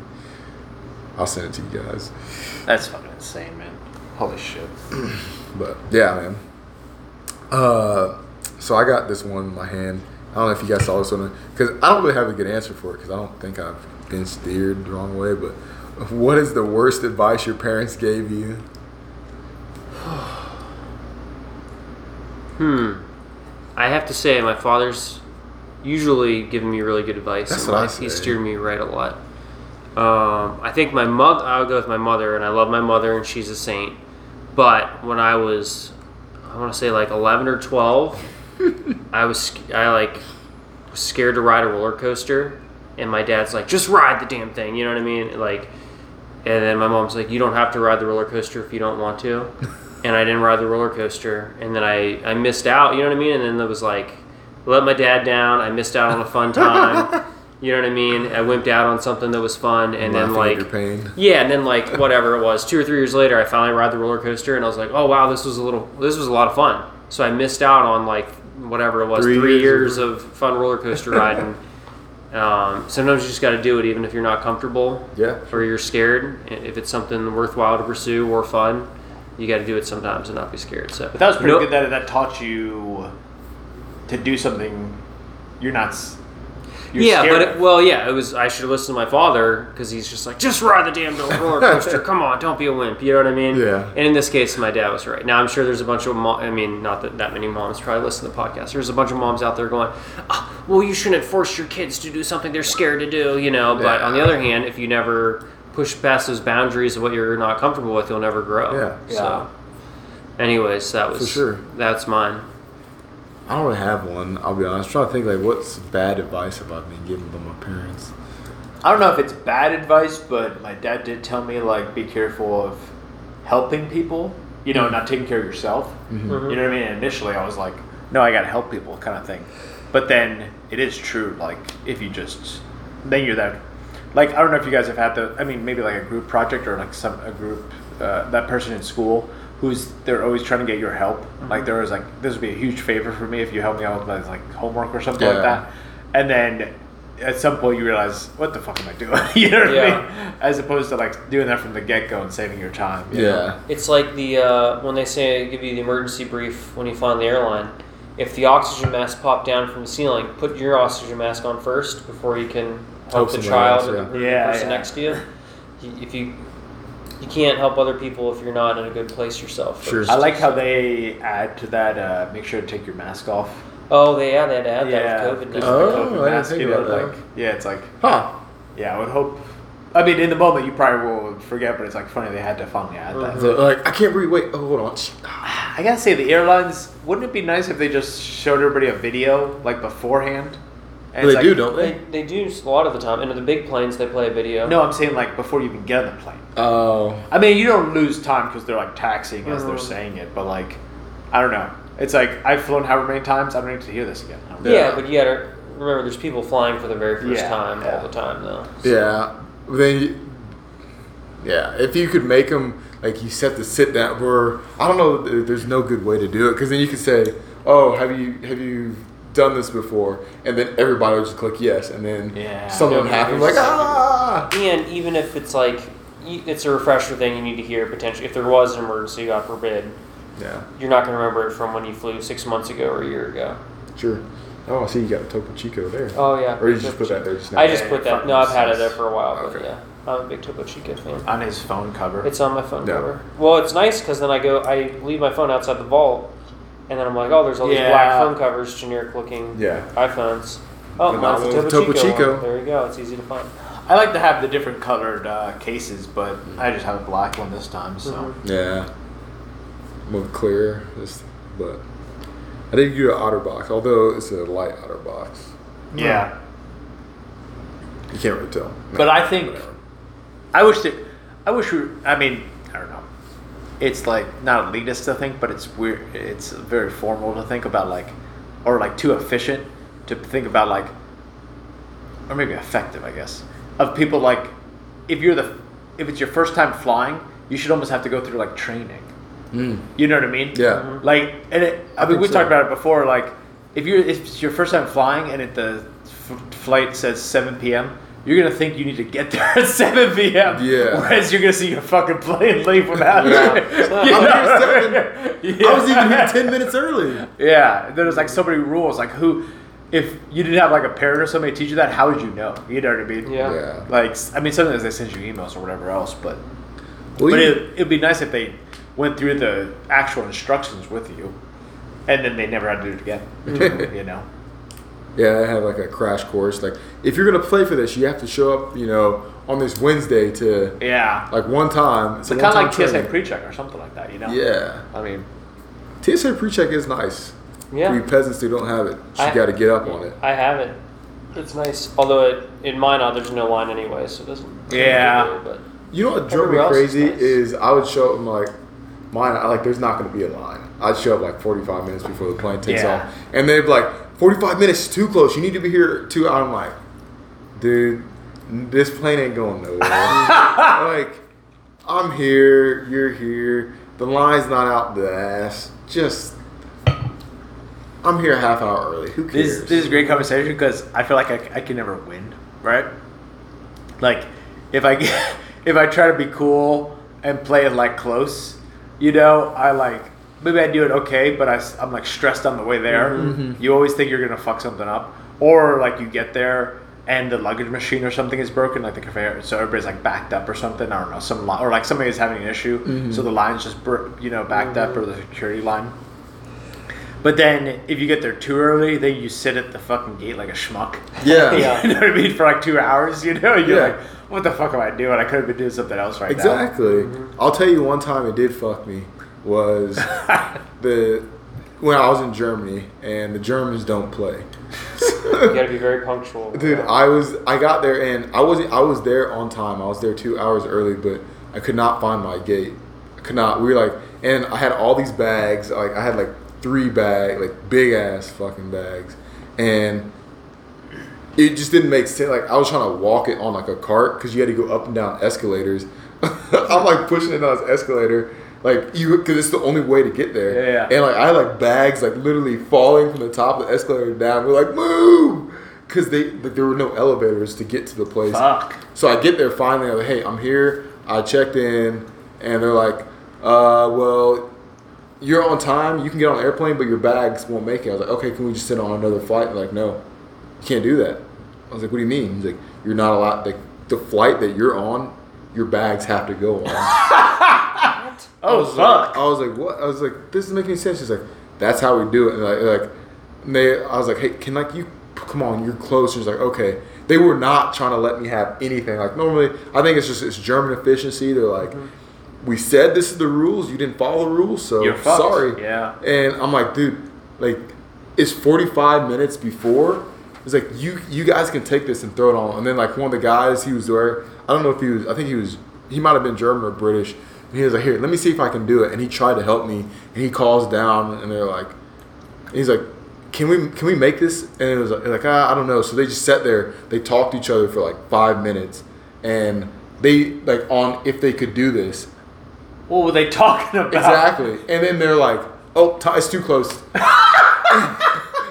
Speaker 3: I'll send it to you guys.
Speaker 2: That's fucking insane, man. Holy shit.
Speaker 3: But yeah, man. Uh, so I got this one in my hand. I don't know if you guys saw this one because I don't really have a good answer for it because I don't think I've been steered the wrong way. But what is the worst advice your parents gave you?
Speaker 4: Hmm. I have to say, my father's usually given me really good advice.
Speaker 3: That's
Speaker 4: in
Speaker 3: what I
Speaker 4: life. He
Speaker 3: say.
Speaker 4: steered me right a lot. Um, I think my mother. I would go with my mother, and I love my mother, and she's a saint. But when I was, I want to say like eleven or twelve, I was I like was scared to ride a roller coaster, and my dad's like, just ride the damn thing. You know what I mean? Like, and then my mom's like, you don't have to ride the roller coaster if you don't want to. And I didn't ride the roller coaster, and then I I missed out. You know what I mean? And then it was like, let my dad down. I missed out on a fun time. You know what I mean? I wimped out on something that was fun, and then
Speaker 3: Laughing at
Speaker 4: like
Speaker 3: your pain.
Speaker 4: yeah, and then like whatever it was, two or three years later, I finally ride the roller coaster, and I was like, oh wow, this was a little, this was a lot of fun. So I missed out on like whatever it was,
Speaker 3: Three
Speaker 4: three,
Speaker 3: years
Speaker 4: years, of fun roller coaster riding. um, sometimes you just got to do it, even if you're not comfortable
Speaker 3: Yeah.
Speaker 4: or you're scared. If it's something worthwhile to pursue or fun, you got to do it sometimes and not be scared. So,
Speaker 2: But that was pretty good that that taught you to do something you're not. You're
Speaker 4: yeah,
Speaker 2: scared
Speaker 4: but it, well, yeah, it was. I should have listened to my father because he's just like, just ride the damn roller coaster. Come on, don't be a wimp. You know what I mean?
Speaker 3: Yeah.
Speaker 4: And in this case, my dad was right. Now I'm sure there's a bunch of, mo- I mean, not that that many moms probably listen to the podcast. There's a bunch of moms out there going, oh, well, you shouldn't force your kids to do something they're scared to do. You know. But on the other hand, if you never push past those boundaries of what you're not comfortable with, you'll never grow.
Speaker 3: Yeah.
Speaker 4: So. Anyways, that was for
Speaker 3: sure.
Speaker 4: That's mine.
Speaker 3: I don't really have one. I'll be honest. I'm trying to think like what's bad advice have I been given by my parents?
Speaker 2: I don't know if it's bad advice, but my dad did tell me like be careful of helping people. You know, not taking care of yourself.
Speaker 3: Mm-hmm.
Speaker 4: Mm-hmm.
Speaker 2: You know what I mean? And initially, I was like, no, I gotta help people, kind of thing. But then it is true. Like if you just then you're that. Like I don't know if you guys have had the. I mean, maybe like a group project or like some a group uh, that person in school who's they're always trying to get your help. Like there was like this would be a huge favor for me if you help me out with my like homework or something
Speaker 3: Yeah.
Speaker 2: like that. And then at some point you realize what the fuck am I doing? you know what I mean? As opposed to like doing that from the get go and saving your time. you know?
Speaker 3: Yeah.
Speaker 4: It's like the uh, when they say give you the emergency brief when you fly on the airline. If the oxygen mask popped down from the ceiling, put your oxygen mask on first before you can help
Speaker 3: Help
Speaker 4: the child
Speaker 3: else,
Speaker 4: or
Speaker 3: yeah.
Speaker 4: the, or the
Speaker 2: Yeah,
Speaker 4: person
Speaker 2: yeah.
Speaker 4: next to you. You- If you you can't help other people if you're not in a good place yourself.
Speaker 3: Sure.
Speaker 4: first.
Speaker 2: I like how they add to that. Uh, make sure to take your mask off.
Speaker 4: Oh, they yeah, they had to add
Speaker 2: yeah,
Speaker 4: that with COVID.
Speaker 2: because.
Speaker 3: Oh,
Speaker 2: the
Speaker 3: I didn't think about that.
Speaker 2: like yeah, it's like
Speaker 3: Huh.
Speaker 2: yeah. I would hope. I mean, in the moment, you probably will forget, but it's like funny they had to finally add that.
Speaker 3: So, like I can't breathe. Wait. Oh, hold on.
Speaker 2: I gotta say, the airlines wouldn't it be nice if they just showed everybody a video like beforehand? And
Speaker 3: Well, they
Speaker 2: like-
Speaker 3: do, don't
Speaker 4: They,
Speaker 3: they?
Speaker 4: they do a lot of the time. And in the big planes, they play a video.
Speaker 2: No, I'm saying like before you even get on the plane.
Speaker 3: Oh.
Speaker 2: I mean, you don't lose time because they're like taxiing as they're
Speaker 4: Mhm.
Speaker 2: saying it, but like, I don't know. It's like I've flown however many times. I don't need to hear this again. I don't know.
Speaker 4: Yeah,
Speaker 3: Yeah.
Speaker 4: but you gotta remember, there's people flying for the very first
Speaker 2: Yeah,
Speaker 4: time
Speaker 2: yeah.
Speaker 4: all the time, though.
Speaker 3: Yeah. Then. Yeah. If you could make them like you set the sit down, where I don't know, there's no good way to do it because then you could say, "Oh, have you have you done this before?" And then everybody would just click yes, and then
Speaker 2: Yeah.
Speaker 3: something would happen like ah.
Speaker 4: And even if it's like, it's a refresher thing you need to hear potentially. If there was an emergency, God forbid,
Speaker 3: Yeah.
Speaker 4: you're not going to remember it from when you flew six months ago or a year ago.
Speaker 3: Sure. Oh, I see you got a Topo Chico there.
Speaker 4: Oh yeah.
Speaker 3: Or did you just put that there just now?
Speaker 4: I just put that. No, I've had it there for a while, but
Speaker 3: Okay.
Speaker 4: yeah, I'm a big Topo Chico fan.
Speaker 2: On his phone cover.
Speaker 4: It's on my phone
Speaker 3: Yeah.
Speaker 4: cover. Well, it's nice because then I go, I leave my phone outside the vault, and then I'm like, oh, there's all these
Speaker 2: Yeah.
Speaker 4: black phone covers, generic looking
Speaker 3: Yeah.
Speaker 4: iPhones. Oh,
Speaker 3: And
Speaker 4: mine's a
Speaker 3: with
Speaker 4: Topo,
Speaker 3: Topo
Speaker 4: Chico.
Speaker 3: Chico.
Speaker 4: one. There you go. It's easy to find.
Speaker 2: I like to have the different colored uh, cases, but I just have a black one this time. So
Speaker 4: Mhm.
Speaker 3: Yeah. More clear, just but I did get an OtterBox, although it's a light OtterBox.
Speaker 2: Yeah.
Speaker 3: You can't really tell.
Speaker 2: But I think I wish that I wish we. I mean, I don't know. It's like not elitist to think, but it's weird. It's very formal to think about like, or like too efficient to think about like, or maybe effective, I guess, of people like, if you're the, if it's your first time flying, you should almost have to go through like training. Hmm. You know what I mean?
Speaker 3: Yeah. Mm-hmm.
Speaker 2: Like, and it, I, mean, we
Speaker 3: so.
Speaker 2: talked about it before. Like, if you're if it's your first time flying and it, the f- flight says 7 p.m., you're gonna think you need to get there at 7 p.m.
Speaker 3: Yeah.
Speaker 2: Whereas you're gonna see your fucking plane leave without
Speaker 3: Yeah.
Speaker 2: it.
Speaker 3: I'm here seven.
Speaker 2: Yeah.
Speaker 3: I was even here ten minutes early.
Speaker 2: Yeah. There's like so many rules. Like who, if you didn't have like a parent or somebody teach you that, how would you know? You know what I mean?
Speaker 4: Yeah.
Speaker 3: Yeah.
Speaker 2: Like I mean, sometimes they send you emails or whatever else, but
Speaker 3: Well,
Speaker 2: but
Speaker 3: you-
Speaker 2: it, it'd be nice if they went through the actual instructions with you, and then they never had to do it again. you know.
Speaker 3: Yeah, I have like a crash course. Like, if you're gonna play for this, you have to show up, you know, on this Wednesday to
Speaker 2: Yeah.
Speaker 3: like one time. It's
Speaker 2: So kind of like TSA pre-check or something like that, you know?
Speaker 3: Yeah,
Speaker 2: I mean,
Speaker 3: TSA pre-check is nice.
Speaker 4: Yeah.
Speaker 3: We peasants who don't have it, you got to get up on it.
Speaker 4: I have it. It's nice. Although it, in mine, there's no line anyway, so it doesn't.
Speaker 2: Yeah.
Speaker 4: But
Speaker 3: You know what drove me
Speaker 4: else is
Speaker 3: crazy
Speaker 4: nice.
Speaker 3: is I would show up and like mine. I like there's not going to be a line. I'd show up like 45 minutes before the plane takes
Speaker 2: Yeah.
Speaker 3: off, and they'd be like 45 minutes is too close. You need to be here two. I'm like, dude, this plane ain't going nowhere. like, I'm here, you're here. The line's not out the ass. Just, I'm here a half hour early. Who cares?
Speaker 2: this, this is a great conversation because I feel like I, I can never win, right? Like, if I if I try to be cool and play it like close, you know, I like maybe I do it okay, but I, am like stressed on the way there.
Speaker 3: Mm-hmm.
Speaker 2: You always think you're gonna fuck something up, or like you get there and the luggage machine or something is broken, like the conveyor, so everybody's like backed up or something. I don't know, some or like somebody is having an issue,
Speaker 3: Mm-hmm.
Speaker 2: so the line's just you know backed up or the security line. But then if you get there too early, then you sit at the fucking gate like a schmuck.
Speaker 3: Yeah.
Speaker 4: Yeah.
Speaker 2: you know what I mean? For like two hours, you know? You're
Speaker 3: Yeah.
Speaker 2: like, what the fuck am I doing? I could have been doing something else right now.
Speaker 3: Exactly. I'll tell you one time it did fuck me was the when I was in Germany and the Germans don't play.
Speaker 4: you got to be very punctual.
Speaker 3: Dude, I was I got there and I wasn't I was there on time. I was there two hours early, but I could not find my gate. I could not. We were like, and I had all these bags. Like I had like three bag, like big ass fucking bags, and it just didn't make sense. Like I was trying to walk it on like a cart because you had to go up and down escalators. I'm like pushing it on this escalator. Like you, because it's the only way to get there.
Speaker 2: Yeah, yeah.
Speaker 3: And like I had like bags like literally falling from the top of the escalator down. We're like move, because they like, there were no elevators to get to the place.
Speaker 2: Fuck.
Speaker 3: So I get there finally. I'm like, hey, I'm here. I checked in, and they're like, uh, well, you're on time. You can get on the airplane, but your bags won't make it. I was like, okay, can we just sit on another flight? They're like, no, you can't do that. I was like, what do you mean? He's like, you're not allowed. Like the flight that you're on, your bags have to go on. I
Speaker 2: Oh,
Speaker 3: was
Speaker 2: fuck.
Speaker 3: Like, I was like, what? I was like, this is making any sense. She's like, that's how we do it. And like, like and they, I was like, hey, can like you come on? You're close. She's like, okay. They were not trying to let me have anything. Like normally, I think it's just it's German efficiency. They're like, mm-hmm. we said this is the rules. You didn't follow the rules, so
Speaker 2: You're fucked.
Speaker 3: sorry.
Speaker 2: Yeah.
Speaker 3: And I'm like, dude, like, it's 45 minutes before. It's like you you guys can take this and throw it on. And then like one of the guys, he was there. I don't know if he was. I think he was. He might have been German or British. And he was like, here, let me see if I can do it. And he tried to help me. And he calls down, and they're like, he's like, can we can we make this? And it was like, ah, I don't know. So they just sat there. They talked to each other for like five minutes, and they like on if they could do this.
Speaker 2: What were they talking about?
Speaker 3: Exactly. And then they're like, "Oh, ti it's too close."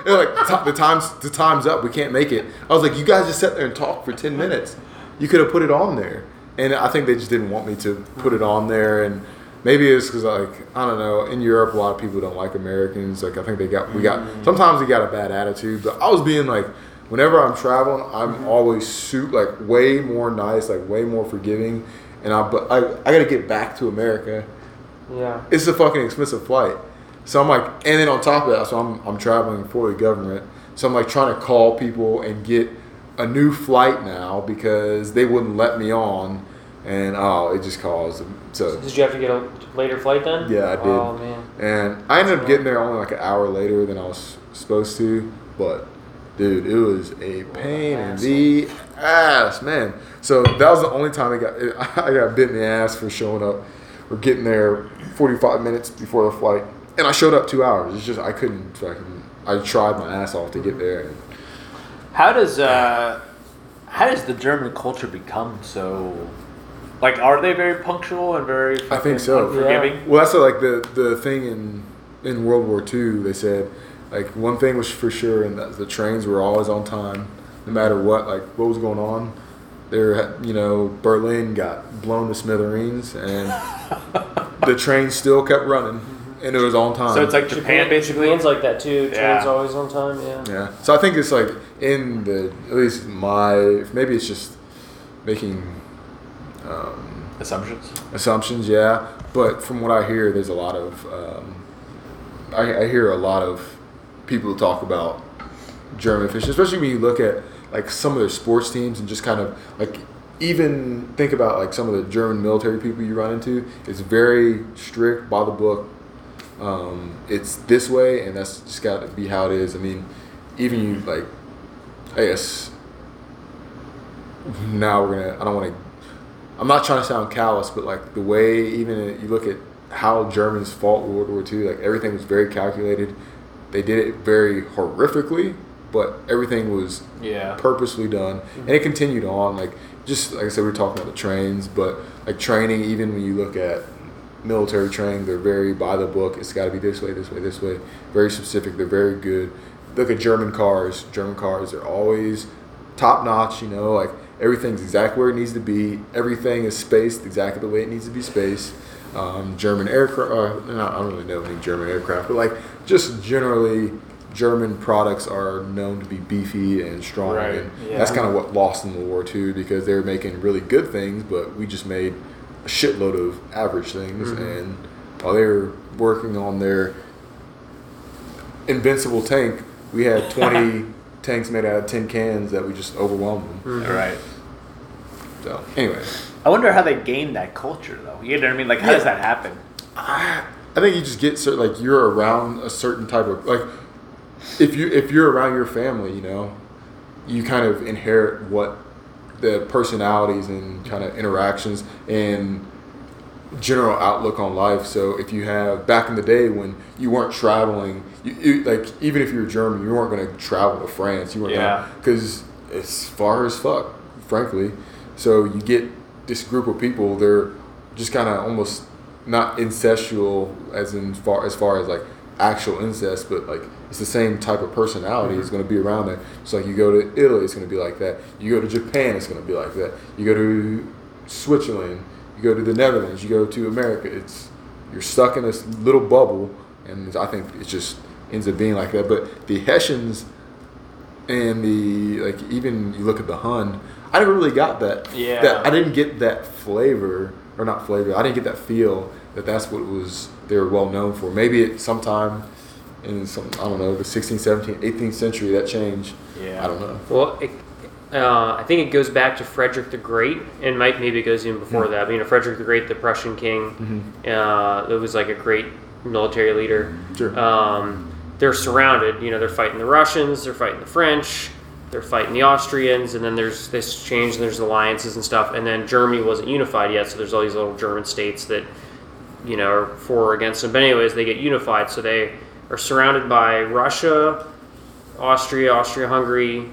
Speaker 3: they're like, "Ti- "The time's the time's up. We can't make it." I was like, "You guys just sat there and talked for ten minutes. You could have put it on there." And I think they just didn't want me to put it on there. And maybe it's because like I don't know. In Europe, a lot of people don't like Americans. Like I think they got we got mm. sometimes they got a bad attitude. But I was being like. Whenever I'm traveling, I'm mm-hmm. always suit like way more nice, like way more forgiving, and I but I, I got to get back to America
Speaker 4: Yeah.
Speaker 3: it's a fucking expensive flight. So I'm like, and then on top of that, so I'm, I'm traveling for the government. So I'm like trying to call people and get a new flight now because they wouldn't let me on. And oh, it just caused. So,
Speaker 4: Did you have to get a later flight then?
Speaker 3: yeah, I did.
Speaker 4: Oh man.
Speaker 3: And I ended up getting there only like an hour later than I was supposed to. But dude, it was a pain in the ass, man. So that was the only time I got I got bit in the ass for showing up or getting there 45 minutes before the flight, and I showed up two hours. It's just I couldn't fucking. I tried my ass off to get there. And
Speaker 2: How does uh, how does the German culture become so? Like, are they very punctual and very?
Speaker 3: I think so.
Speaker 2: fucking Forgiving.
Speaker 3: Well, that's like the the thing in in World War II. They said like one thing was for sure, and that the trains were always on time, no matter what. Like what was going on, there you know Berlin got blown to smithereens, and the train still kept running, and it was on time.
Speaker 2: So it's like Japan, basically.
Speaker 4: Japan's like that too. Train's
Speaker 2: Yeah.
Speaker 4: always on time. Yeah.
Speaker 3: yeah. So I think it's like in the at least my maybe it's just making um,
Speaker 2: assumptions.
Speaker 3: assumptions, yeah. But from what I hear, there's a lot of um, I, I hear a lot of people talk about German fishing, especially when you look at like some of their sports teams and just kind of like even think about like some of the German military people you run into. It's very strict by the book. Um, it's this way, and that's just got to be how it is. I mean, even you like, I guess now we're gonna. I don't want to I'm not trying to sound callous, but like the way even you look at how Germans fought World War II, like everything was very calculated. They did it very horrifically, but everything was
Speaker 2: Yeah.
Speaker 3: purposely done, and it continued on. Like just like I said, we are talking about the trains, but like training, even when you look at military training, they're very by the book. It's got to be this way, this way, this way. Very specific. They're very good. Look at German cars. German cars are always top notch. You know, like everything's exactly where it needs to be. Everything is spaced exactly the way it needs to be spaced. Um, German aircraft. Uh, no, I don't really know any German aircraft, but like just generally. German products are known to be beefy and strong,
Speaker 2: Right,
Speaker 3: and
Speaker 2: yeah.
Speaker 3: that's kind of what lost in the war too, because they were making really good things, but we just made a shitload of average things.
Speaker 2: Mm-hmm.
Speaker 3: And while they were working on their invincible tank, we had 20 tanks made out of tin cans that we just overwhelmed them.
Speaker 2: All right.
Speaker 3: So anyway,
Speaker 2: I wonder how they gained that culture, though. You know what I mean? Like, how does that happen?
Speaker 3: I think you just get certain like you're around a certain type of like if you if you're around your family, you know, you kind of inherit what the personalities and kind of interactions and general outlook on life. So if you have back in the day when you weren't traveling, you, you like even if you were German, you weren't going to travel to France. You weren't
Speaker 2: Yeah.
Speaker 3: because it's far as fuck, frankly. So you get this group of people. They're just kind of almost not incestual as in far as far as like actual incest, but like it's the same type of personality is going to be around there. So like you go to Italy, it's going to be like that. You go to Japan, it's going to be like that. You go to Switzerland, you go to the Netherlands, you go to America. It's you're stuck in this little bubble, and I think it just ends up being like that. But the Hessians and the like, even you look at the Hun, I never really got that.
Speaker 2: Yeah.
Speaker 3: That I didn't get that flavor, or not flavor. I didn't get that feel that that's what was they were well known for. Maybe it sometime in some I don't know the 16th, 17th, 18th century that changed.
Speaker 2: Yeah.
Speaker 3: I don't know.
Speaker 4: Well, it, uh, I think it goes back to Frederick the Great, and might maybe it goes even before that. But, you know, Frederick the Great, the Prussian king, uh, that was like a great military leader.
Speaker 3: Sure.
Speaker 4: Um, they're surrounded. You know, they're fighting the Russians, they're fighting the French, they're fighting the Austrians, and then there's this change, and there's alliances and stuff. And then Germany wasn't unified yet, so there's all these little German states that you know, are for or against them. But anyways, they get unified, so they are surrounded by Russia, Austria, Austria-Hungary,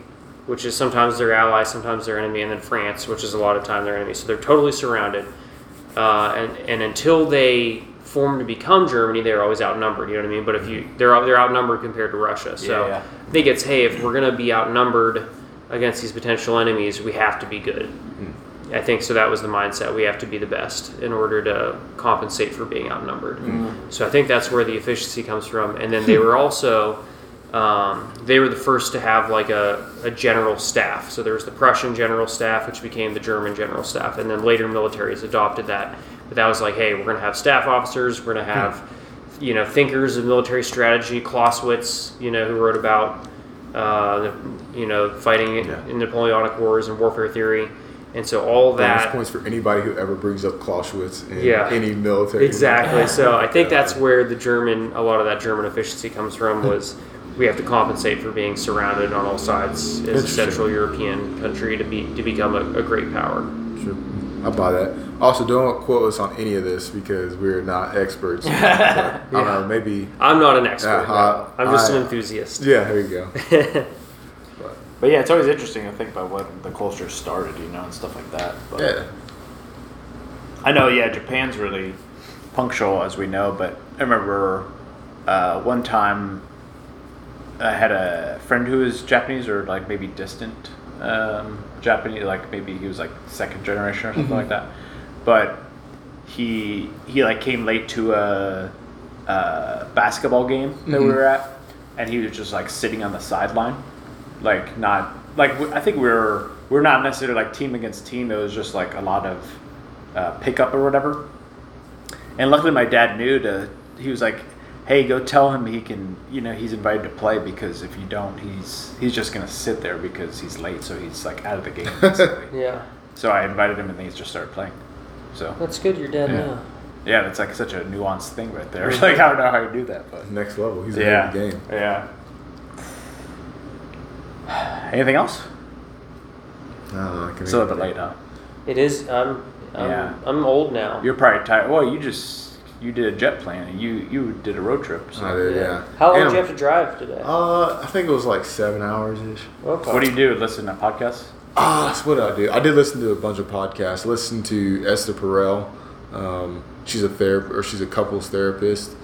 Speaker 4: which is sometimes their ally, sometimes their enemy, and then France, which is a lot of time their enemy. So they're totally surrounded, uh, and and until they form to become Germany, they're always outnumbered. You know what I mean? But if you they're they're outnumbered compared to Russia, so
Speaker 2: Yeah, yeah.
Speaker 4: I think it's hey, if we're gonna be outnumbered against these potential enemies, we have to be good. I think so. That was the mindset. We have to be the best in order to compensate for being outnumbered. So I think that's where the efficiency comes from. And then they were also um, they were the first to have like a, a general staff. So there was the Prussian general staff, which became the German general staff, and then later militaries adopted that. But that was like, hey, we're going to have staff officers. We're going to have you know thinkers of military strategy. Clausewitz, you know, who wrote about uh, the, you know fighting in-
Speaker 3: Yeah.
Speaker 4: in Napoleonic wars and warfare theory. And so all
Speaker 3: Bonus
Speaker 4: that
Speaker 3: points for anybody who ever brings up Clausewitz in
Speaker 4: Yeah.
Speaker 3: any military.
Speaker 4: Exactly. So I think
Speaker 3: Yeah.
Speaker 4: that's where the German, a lot of that German efficiency comes from was we have to compensate for being surrounded on all sides as a Central European country to be to become a, a great power.
Speaker 3: Sure. I buy that. Also, don't quote us on any of this because we're not experts. But, I don't know. Maybe.
Speaker 4: I'm not an expert.
Speaker 3: Yeah, uh,
Speaker 4: I'm just
Speaker 3: I-
Speaker 4: an enthusiast.
Speaker 3: Yeah. There you go.
Speaker 2: But yeah, it's always interesting to think about when the culture started, you know, and stuff like that. But
Speaker 3: Yeah.
Speaker 2: I know, yeah, Japan's really punctual, as we know. But I remember uh, one time I had a friend who was Japanese or like maybe distant um, Japanese, like maybe he was like second generation or something like that. But he he like came late to a, a basketball game that we were at, and he was just like sitting on the sideline, like not like I think we we're we're not necessarily like team against team. It was just like a lot of uh, pickup or whatever. And luckily, my dad knew to. He was like, "Hey, go tell him he can. You know, he's invited to play because if you don't, he's he's just gonna sit there because he's late. So he's like out of the game." basically.
Speaker 4: Yeah,
Speaker 2: so I invited him, and then he just started playing. So
Speaker 4: that's good. You're dead
Speaker 2: Yeah.
Speaker 4: now.
Speaker 2: yeah, that's like such a nuanced thing right there. like I don't know how you do that, but
Speaker 3: Next level. He's ahead
Speaker 2: yeah,
Speaker 3: of the game.
Speaker 2: yeah. Anything else?
Speaker 3: I. I can
Speaker 2: It's a little bit late, huh?
Speaker 4: It is. I'm. I'm,
Speaker 2: Yeah.
Speaker 4: I'm old now.
Speaker 2: You're probably tired. Well, you just you did a jet plane, and you you did a road trip. So.
Speaker 3: I did, yeah.
Speaker 4: How long
Speaker 3: And-
Speaker 4: did you have to drive today?
Speaker 3: Uh, I think it was like seven hours ish.
Speaker 4: okay.
Speaker 2: What do you do? Listen to podcasts?
Speaker 3: Ah, that's what I do. I did listen to a bunch of podcasts. Listen to Esther Perel. Um, she's a therapist, or she's a couples therapist.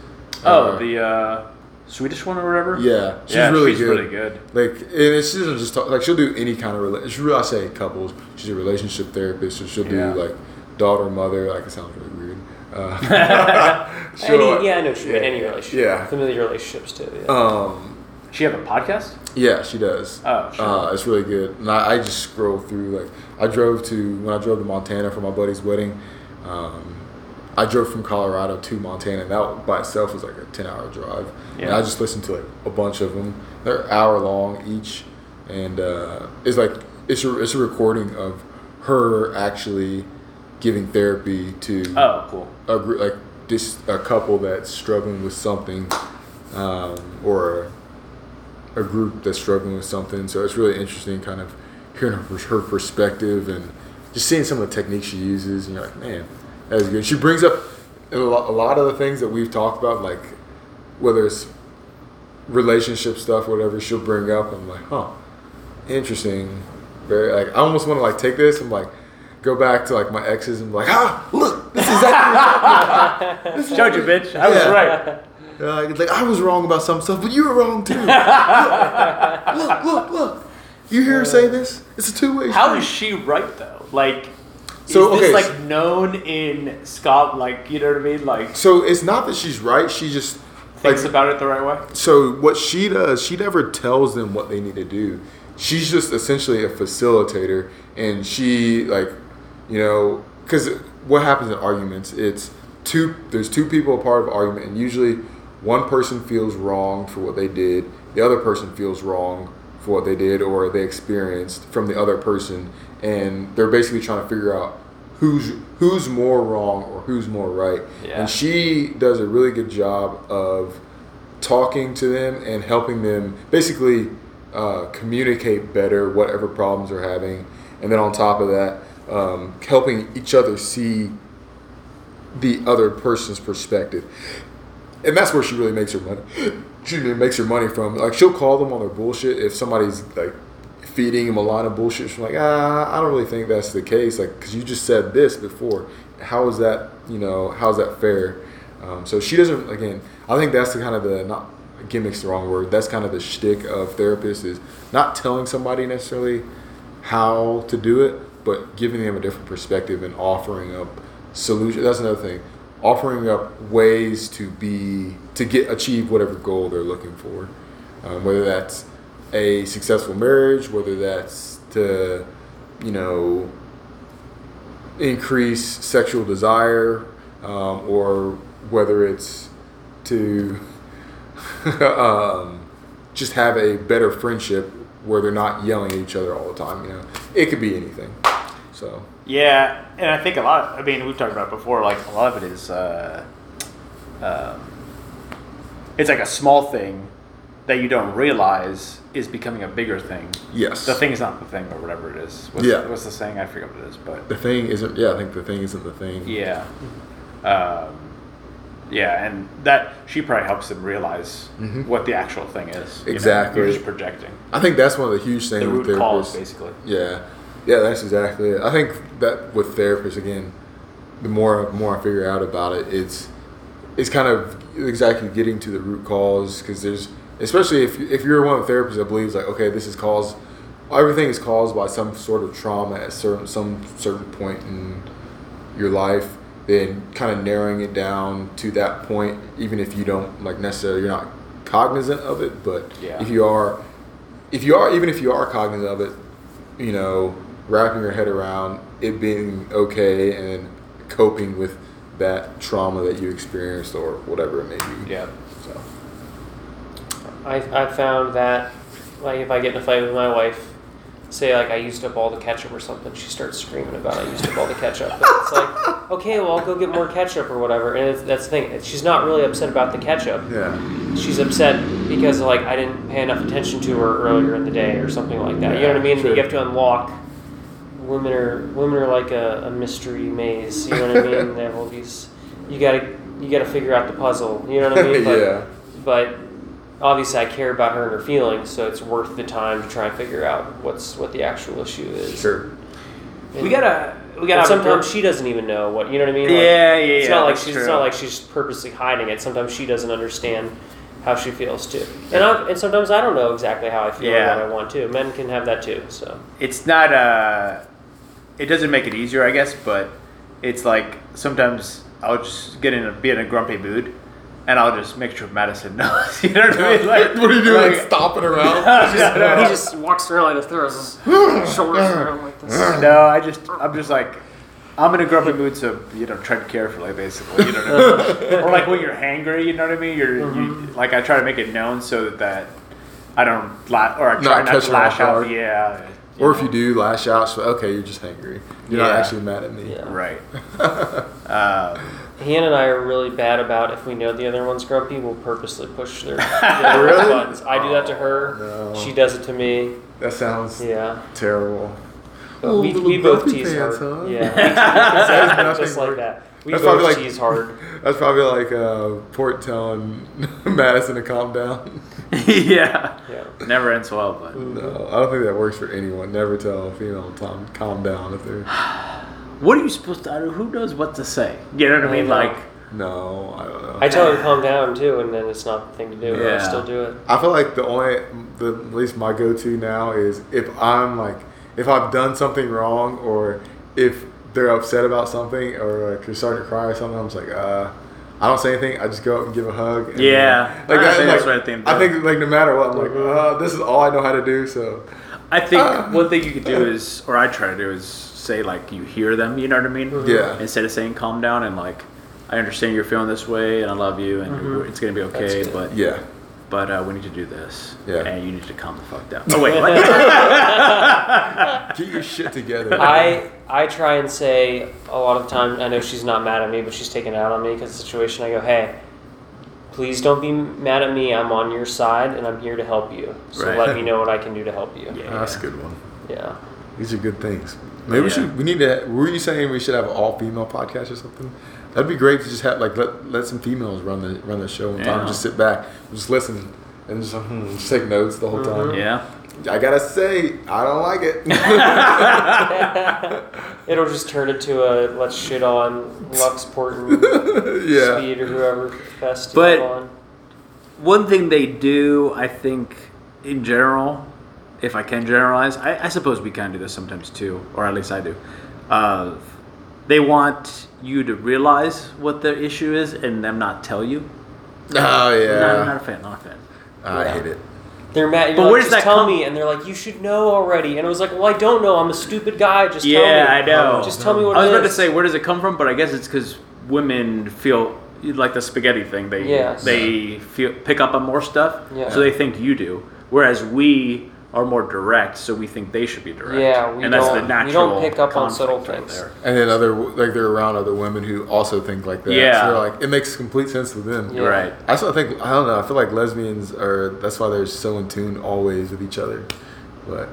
Speaker 2: Oh,
Speaker 3: Uh,
Speaker 2: the uh, Swedish one or whatever.
Speaker 3: yeah, she's
Speaker 2: Yeah,
Speaker 3: really
Speaker 2: she's
Speaker 3: good.
Speaker 2: really good.
Speaker 3: Like, and she doesn't just talk. Like, she'll do any kind of relationship. I say couples. She's a relationship therapist, so she'll
Speaker 2: Yeah.
Speaker 3: do like daughter, mother. Like, it sounds really weird. Uh,
Speaker 4: Any, yeah, I know what you
Speaker 3: yeah,
Speaker 4: Any relationship.
Speaker 3: yeah.
Speaker 4: Familiar relationships too. Yeah.
Speaker 3: Um,
Speaker 2: She have a podcast?
Speaker 3: Yeah, she does.
Speaker 2: Oh, sure.
Speaker 3: Uh, it's really good. And I, I just scroll through. Like, I drove to when I drove to Montana for my buddy's wedding. Um, I drove from Colorado to Montana, and that by itself was like a ten-hour drive. And I just listened to like a bunch of them. They're hour long each, and uh, it's like it's a it's a recording of her actually giving therapy to
Speaker 2: Oh, cool.
Speaker 3: a group like this a couple that's struggling with something um, or a, a group that's struggling with something so it's really interesting kind of hearing her, her perspective and just seeing some of the techniques she uses and you're like man that is good she brings up a lot, of the things that we've talked about like whether it's relationship stuff whatever she'll bring up i'm like huh interesting very like i almost want to like take this and like go back to like my exes and be like ah look this is exactly
Speaker 2: Told you, bitch. I was
Speaker 3: Yeah.
Speaker 2: right.
Speaker 3: uh, like I was wrong about some stuff, but you were wrong too. look, look, look, look. You hear her say this? It's a two-way.
Speaker 2: How
Speaker 3: street.
Speaker 2: is she right though? Like,
Speaker 3: So,
Speaker 2: is this
Speaker 3: okay,
Speaker 2: like known in Scott? Like, you know what I mean? Like,
Speaker 3: So it's not that she's right. She just
Speaker 2: thinks
Speaker 3: like
Speaker 2: about it the right way.
Speaker 3: so what she does. She never tells them what they need to do. She's just essentially a facilitator, and she like, you know, because what happens in arguments? It's two. There's two people a part of an argument, and usually one person feels wrong for what they did. The other person feels wrong for what they did or they experienced from the other person, and they're basically trying to figure out who's who's more wrong or who's more right.
Speaker 2: Yeah.
Speaker 3: And she does a really good job of talking to them and helping them basically uh, communicate better whatever problems they're having, and then on top of that, um, helping each other see the other person's perspective. And that's where she really makes her money. Excuse me, makes her money from. Like she'll call them on their bullshit if somebody's like feeding them a lot of bullshit. She's like, ah, I don't really think that's the case. Like, because you just said this before. How is that? You know, how's that fair? Um, so she doesn't. Again, I think that's the kind of the not gimmicks the wrong word. That's kind of the shtick of therapists is not telling somebody necessarily how to do it, but giving them a different perspective and offering up solution. That's another thing. Offering up ways to be to get achieve whatever goal they're looking for, um, whether that's a successful marriage, whether that's to, you know, increase sexual desire, um, or whether it's to um, just have a better friendship where they're not yelling at each other all the time. You know, it could be anything. So
Speaker 2: Yeah, and I think a lot. I mean, we've talked about before. Like a lot of it is, uh, um, it's like a small thing that you don't realize is becoming a bigger thing.
Speaker 3: Yes.
Speaker 2: The thing is not the thing, or whatever it is. What's,
Speaker 3: Yeah.
Speaker 2: What's the saying? I forget what it is, but
Speaker 3: The thing isn't. Yeah, I think the thing isn't the thing.
Speaker 2: yeah. Um, yeah, and that she probably helps them realize what the actual thing is. you know?
Speaker 3: Mm-hmm. Exactly.
Speaker 2: You're just projecting.
Speaker 3: I think that's one of the huge things
Speaker 2: The
Speaker 3: with
Speaker 2: root cause,
Speaker 3: therapists.
Speaker 2: basically.
Speaker 3: Yeah, yeah, that's exactly it. I think that with therapists, again, the more more I figure out about it, it's it's kind of exactly getting to the root cause because there's especially if if you're one of the therapists that believes like okay, this is caused, everything is caused by some sort of trauma at certain some certain point in your life. Then kind of narrowing it down to that point, even if you don't like necessarily you're not cognizant of it, but
Speaker 2: Yeah.
Speaker 3: if you are if you are even if you are cognizant of it, you know, wrapping your head around it being okay and coping with that trauma that you experienced or whatever it may be.
Speaker 2: Yeah.
Speaker 4: I, I found that like if I get in a fight with my wife, say like I used up all the ketchup or something, she starts screaming about I used up all the ketchup. But it's like, okay, well I'll go get more ketchup or whatever. And it's, that's the thing. She's not really upset about the ketchup.
Speaker 3: yeah,
Speaker 4: She's upset because like I didn't pay enough attention to her earlier in the day or something like that. You know what I mean?
Speaker 3: Sure.
Speaker 4: You have to unlock. Women are women are like a, a mystery maze. You know what I mean? They have all these. You gotta you gotta figure out the puzzle. You know what I mean? But,
Speaker 3: yeah,
Speaker 4: but obviously I care about her and her feelings, so it's worth the time to try and figure out what's what the actual issue is.
Speaker 3: sure.
Speaker 4: And-
Speaker 2: We gotta. We gotta.
Speaker 4: sometimes she doesn't even know what you know what I mean. Like,
Speaker 2: Yeah, yeah,
Speaker 4: It's
Speaker 2: yeah,
Speaker 4: not like she's
Speaker 2: true.
Speaker 4: it's not like she's purposely hiding it. Sometimes she doesn't understand how she feels too, and I, and sometimes I don't know exactly how I feel
Speaker 2: Yeah.
Speaker 4: and what I want to. Men can have that too. So
Speaker 2: it's not uh it doesn't make it easier i guess but it's like sometimes i'll just get in a be in a grumpy mood and i'll just make sure madison knows you know what i mean like
Speaker 3: what are you doing? Like,
Speaker 2: like-
Speaker 3: stomping around?
Speaker 4: he just walks around like throws his shoulders around like this.
Speaker 2: no i just i'm just like i'm in a grumpy mood so you know tread carefully basically you know what I mean? or like when you're hangry you know what i mean you're you, like i try to make it known so that i don't la- or i try
Speaker 3: Not
Speaker 2: not, to lash out
Speaker 3: guard.
Speaker 2: yeah
Speaker 3: Or if you do lash out, so okay, you're just angry. You're not actually mad at me.
Speaker 4: Yeah.
Speaker 2: right um,
Speaker 4: Han and I are really bad about if we know the other one's grumpy, we'll purposely push their, their
Speaker 3: Really?
Speaker 4: buttons. I do that to her.
Speaker 3: No.
Speaker 4: She does it to me.
Speaker 3: That sounds
Speaker 4: Yeah.
Speaker 3: terrible.
Speaker 4: But
Speaker 3: Oh,
Speaker 4: we, we both tease
Speaker 3: pants,
Speaker 4: hard.
Speaker 3: huh?
Speaker 4: Yeah.
Speaker 3: That's
Speaker 4: just
Speaker 3: nothing
Speaker 4: like that. We
Speaker 3: That's
Speaker 4: both
Speaker 3: probably like-
Speaker 4: tease hard.
Speaker 3: That's probably like uh, Port telling Madison to calm down.
Speaker 2: yeah
Speaker 4: Yeah.
Speaker 2: never ends well but
Speaker 3: No, I don't think that works for anyone. Never tell a female to calm, calm down if they're.
Speaker 2: what are you supposed to? I don't- Who knows what to say? You know what I
Speaker 4: I
Speaker 2: mean?
Speaker 4: know.
Speaker 2: Like,
Speaker 3: No, I don't know.
Speaker 4: I tell her to calm down too, and then it's not the thing to do. But I
Speaker 2: Yeah.
Speaker 4: still do it.
Speaker 3: I feel like the only, the at least my go-to now is if I'm like, if I've done something wrong or if they're upset about something or like you're starting to cry or something, I'm just like, uh, I don't say anything. I just go up and give a hug. and
Speaker 2: Yeah.
Speaker 3: then- like
Speaker 2: I
Speaker 3: that.
Speaker 2: think
Speaker 3: like,
Speaker 2: that's the right thing to
Speaker 3: I think like no matter what, I'm like, uh, this is all I know how to do. So
Speaker 2: I think one thing you could do is, or I try to do is say like you hear them. You know what I mean?
Speaker 3: Yeah.
Speaker 2: Instead of saying calm down and like, I understand you're feeling this way and I love you and it's gonna be okay, but
Speaker 3: yeah,
Speaker 2: but uh, we need to do this.
Speaker 3: Yeah.
Speaker 2: And you need to calm the fuck down. Oh wait, what?
Speaker 3: get your shit together.
Speaker 4: I I try and say a lot of times. I know she's not mad at me, but she's taking it out on me because the situation. I go, hey. Please don't be mad at me. I'm on your side and I'm here to help you. So
Speaker 2: Right.
Speaker 4: let me know what I can do to help you.
Speaker 2: Yeah.
Speaker 3: That's a good one.
Speaker 4: Yeah.
Speaker 3: These are good things. Maybe we should. We need to. Were you saying we should have an all female podcast or something? That'd be great to just have like let let some females run the run the show one time.
Speaker 2: Yeah.
Speaker 3: Just sit back, just listen, and just, hmm, just take notes the whole time.
Speaker 2: yeah.
Speaker 3: I gotta say, I don't like it.
Speaker 4: It'll just turn into a let's shit on Luxport and
Speaker 3: yeah.
Speaker 4: Speed or whoever best to
Speaker 2: But-
Speaker 4: on.
Speaker 2: One thing they do, I think, in general, if I can generalize, I, I suppose we can do this sometimes too, or at least I do. Uh, they want you to realize what their issue is and them not tell you.
Speaker 3: Oh yeah.
Speaker 2: No, I'm not a fan, not a fan.
Speaker 3: I hate it.
Speaker 4: They're mad. You're
Speaker 2: But
Speaker 4: like,
Speaker 2: where does
Speaker 4: just
Speaker 2: that
Speaker 4: tell
Speaker 2: come-
Speaker 4: me, and they're like, you should know already. And it was like, well, I don't know. I'm a stupid guy. Just tell me.
Speaker 2: Yeah, I know.
Speaker 4: Just tell me what
Speaker 2: I was
Speaker 4: it
Speaker 2: about to say, where does it come from? But I guess it's because women feel like the spaghetti thing. They
Speaker 4: Yes.
Speaker 2: they feel pick up on more stuff,
Speaker 4: Yeah.
Speaker 2: so they think you do. Whereas we
Speaker 8: are more direct, so we think they should be direct.
Speaker 4: Yeah, we
Speaker 8: and that's the
Speaker 4: don't- we
Speaker 8: natural.
Speaker 4: don't pick up on subtle
Speaker 8: conflict right
Speaker 4: things.
Speaker 8: there.
Speaker 3: And then other like they're around other women who also think like that.
Speaker 8: Yeah.
Speaker 3: So they're like it makes complete sense to them.
Speaker 4: Yeah.
Speaker 8: Right.
Speaker 3: I still think I don't know. I feel like lesbians are. That's why they're so in tune always with each other. But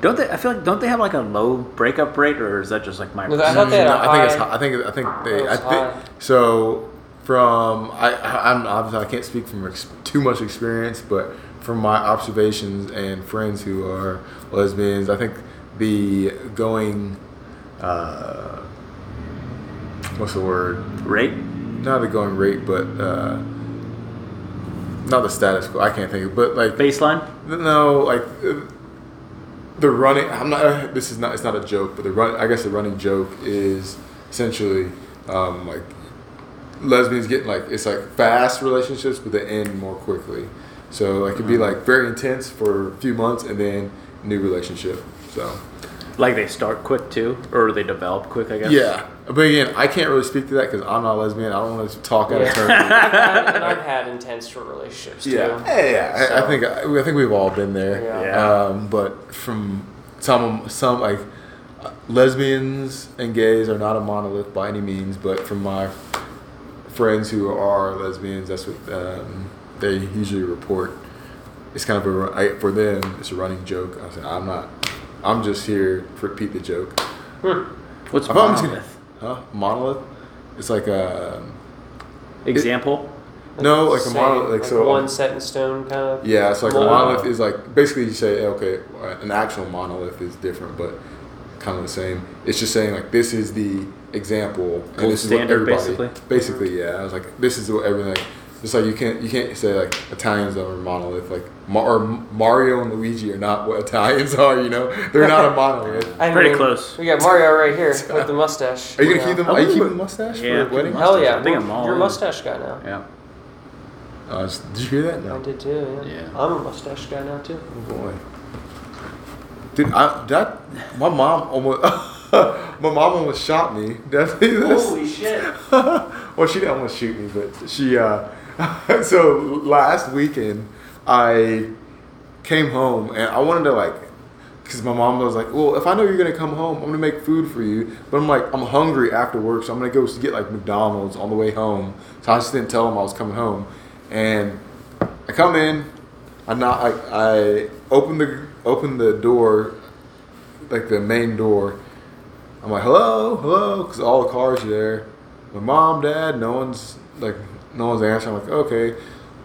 Speaker 8: Don't they? I feel like don't they have like a low breakup rate, or is that just like my?
Speaker 4: No, I thought they had a
Speaker 3: I think it's.
Speaker 4: high-
Speaker 3: hi- I think. I think they. I think
Speaker 4: high.
Speaker 3: so. From I, I- I'm obviously I can't speak from ex- too much experience, but from my observations and friends who are lesbians, I think the going. Uh, what's the word?
Speaker 8: rate.
Speaker 3: Not the going rate, but uh, not the status quo. I can't think of, but like
Speaker 8: Baseline.
Speaker 3: no, like the running. I'm not. This is not. It's not a joke, but the run. I guess the running joke is essentially um, like lesbians getting like it's like fast relationships, but they end more quickly. So it could be like very intense for a few months, and then new relationship. So
Speaker 8: Like they start quick too, or they develop quick. I guess.
Speaker 3: yeah, but again, I can't really speak to that because I'm not a lesbian. I don't want to talk out of
Speaker 4: Yeah.
Speaker 3: turn.
Speaker 4: I've had, and I've had intense short relationships too.
Speaker 3: Yeah, yeah, yeah. I, I think I, think we've all been there.
Speaker 4: Yeah.
Speaker 8: Yeah.
Speaker 3: Um, but from some some like uh, lesbians and gays are not a monolith by any means. But from my friends who are lesbians, that's what um, they usually report. It's kind of a for them. It's a running joke. I said, I'm not. I'm just here to repeat the joke. Hmm.
Speaker 8: What's
Speaker 3: I thought I'm just gonna-
Speaker 8: monolith?
Speaker 3: Huh? Monolith? It's like um, a
Speaker 8: Example.
Speaker 3: no, like a monolith. Like, so
Speaker 4: one set in stone kind of.
Speaker 3: Yeah, so like a monolith is like basically you say okay, uh, an actual monolith is different, but kind of the same. It's just saying like this is the example, and
Speaker 8: Gold
Speaker 3: this
Speaker 8: standard,
Speaker 3: is what everybody basically. yeah. I was like this is what everything. Like, it's like you can't you can't say like Italians are a monolith like Ma- or Mario and Luigi are not what Italians are. You know, they're not a monolith.
Speaker 4: I
Speaker 8: Pretty
Speaker 4: mean,
Speaker 8: close.
Speaker 4: We got Mario right here with the mustache.
Speaker 3: Are you gonna
Speaker 4: Yeah.
Speaker 3: keep them?
Speaker 8: A
Speaker 3: Are you keeping the mustache
Speaker 8: Yeah,
Speaker 3: for wedding?
Speaker 8: keep
Speaker 4: Hell yeah!
Speaker 8: I think
Speaker 4: Well,
Speaker 8: I'm all
Speaker 4: You're a
Speaker 8: in.
Speaker 4: mustache guy now.
Speaker 8: Yeah.
Speaker 3: Uh, did you hear that?
Speaker 4: I did too. Yeah.
Speaker 8: Yeah.
Speaker 4: I'm a mustache guy now too.
Speaker 3: Oh boy. Dude, I that my mom almost my mom almost shot me. Did I tell you this?
Speaker 4: shit!
Speaker 3: well, she didn't almost shoot me, but she. Uh, so last weekend, I came home and I wanted to like, because my mom was like, "Well, if I know you're gonna come home, I'm gonna make food for you." But I'm like, I'm hungry after work, so I'm gonna go get like McDonald's on the way home. So I just didn't tell them I was coming home, and I come in, I not I, I open the open the door, like the main door. I'm like, hello, hello, because all the cars are there. My mom, dad, no one's like, no one's answering. I'm like, okay.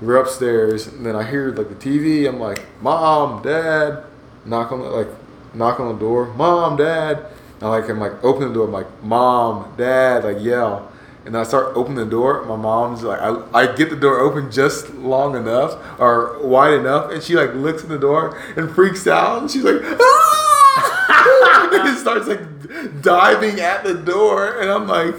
Speaker 3: We're upstairs, and then I hear like the TV. I'm like, mom, dad, knock on the like, knock on the door. Mom, dad. And I like I'm like open the door. I'm like, mom, dad, like yell. And I start opening the door. My mom's like, I, I get the door open just long enough or wide enough, and she like looks in the door and freaks out. And she's like, ah! and starts like diving at the door, and I'm like,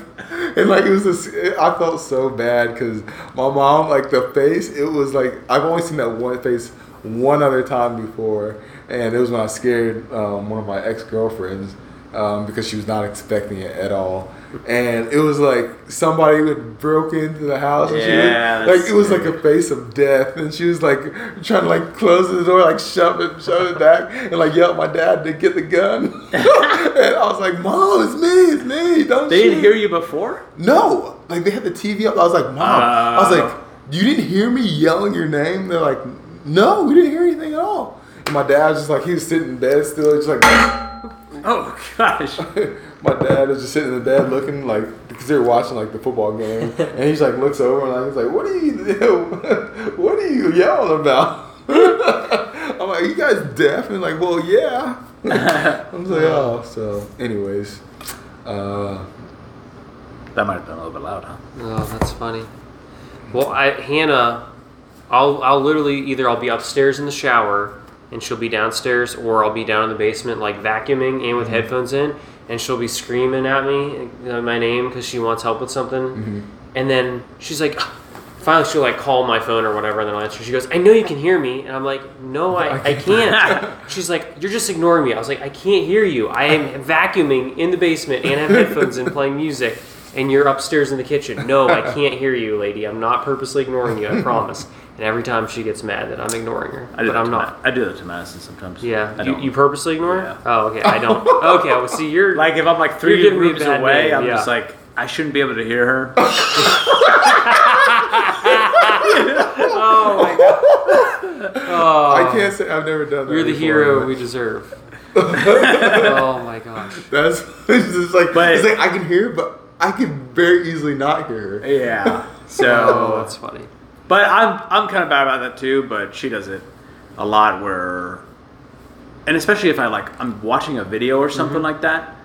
Speaker 3: and like it was this. I felt so bad because my mom, like the face, it was like I've only seen that one face one other time before, and it was when I scared um, one of my ex girlfriends um, because she was not expecting it at all. And it was like somebody had broke into the house. And
Speaker 8: Yeah,
Speaker 3: she was, like it was like a face of death, and she was like trying to like close the door, like shove it, shove it back, and like yell at my dad to get the gun. and I was like, "Mom, it's me, it's me! Don't
Speaker 8: They didn't hear you before.
Speaker 3: No, like they had the TV up. I was like, "Mom," I was like, "You didn't hear me yelling your name?" They're like, "No, we didn't hear anything at all." And my dad was just like, he was sitting in bed still, just like.
Speaker 8: Oh gosh.
Speaker 3: my dad is just sitting in the bed looking like because they were watching like the football game, and he's like looks over and like he's like, "What are you, what are you yelling about?" I'm like, "You guys deaf?" And like, "Well, yeah." I'm like, "Oh." So, anyways, uh,
Speaker 8: That might have been a little bit loud, huh?
Speaker 4: Oh, that's funny. Well, I Hannah, I'll I'll literally either I'll be upstairs in the shower and she'll be downstairs, or I'll be down in the basement like vacuuming and with headphones in, and she'll be screaming at me uh, my name because she wants help with something, and then she's like. Finally, she'll like call my phone or whatever, and then I'll answer. She goes, "I know you can hear me," and I'm like, "No, I, I can't." She's like, "You're just ignoring me." I was like, "I can't hear you. I am vacuuming in the basement and have headphones and playing music." and you're upstairs in the kitchen. No, I can't hear you, lady. I'm not purposely ignoring you. I promise. And every time she gets mad that I'm ignoring her,
Speaker 2: I do
Speaker 4: but I'm not.
Speaker 2: Ma- I do that to Madison sometimes.
Speaker 4: Yeah, you, you purposely ignore
Speaker 2: Yeah.
Speaker 4: her? Oh, okay. I don't. Okay, well, see, you're
Speaker 2: like if I'm like three
Speaker 4: You're giving me a
Speaker 2: rooms away,
Speaker 4: name,
Speaker 2: I'm
Speaker 4: yeah.
Speaker 2: just like I shouldn't be able to hear her.
Speaker 4: Oh my god. Oh,
Speaker 3: I can't say I've never done that.
Speaker 4: You're the
Speaker 3: before,
Speaker 4: hero
Speaker 3: but
Speaker 4: we deserve. oh my gosh.
Speaker 3: That's it's just like
Speaker 2: But-
Speaker 3: it's like I can hear, but I can very easily not hear her.
Speaker 2: yeah.
Speaker 4: Oh,
Speaker 2: So,
Speaker 4: that's funny.
Speaker 2: But I'm I'm kind of bad about that too. But she does it a lot where, and especially if I like I'm watching a video or something
Speaker 4: Mm-hmm.
Speaker 2: like that,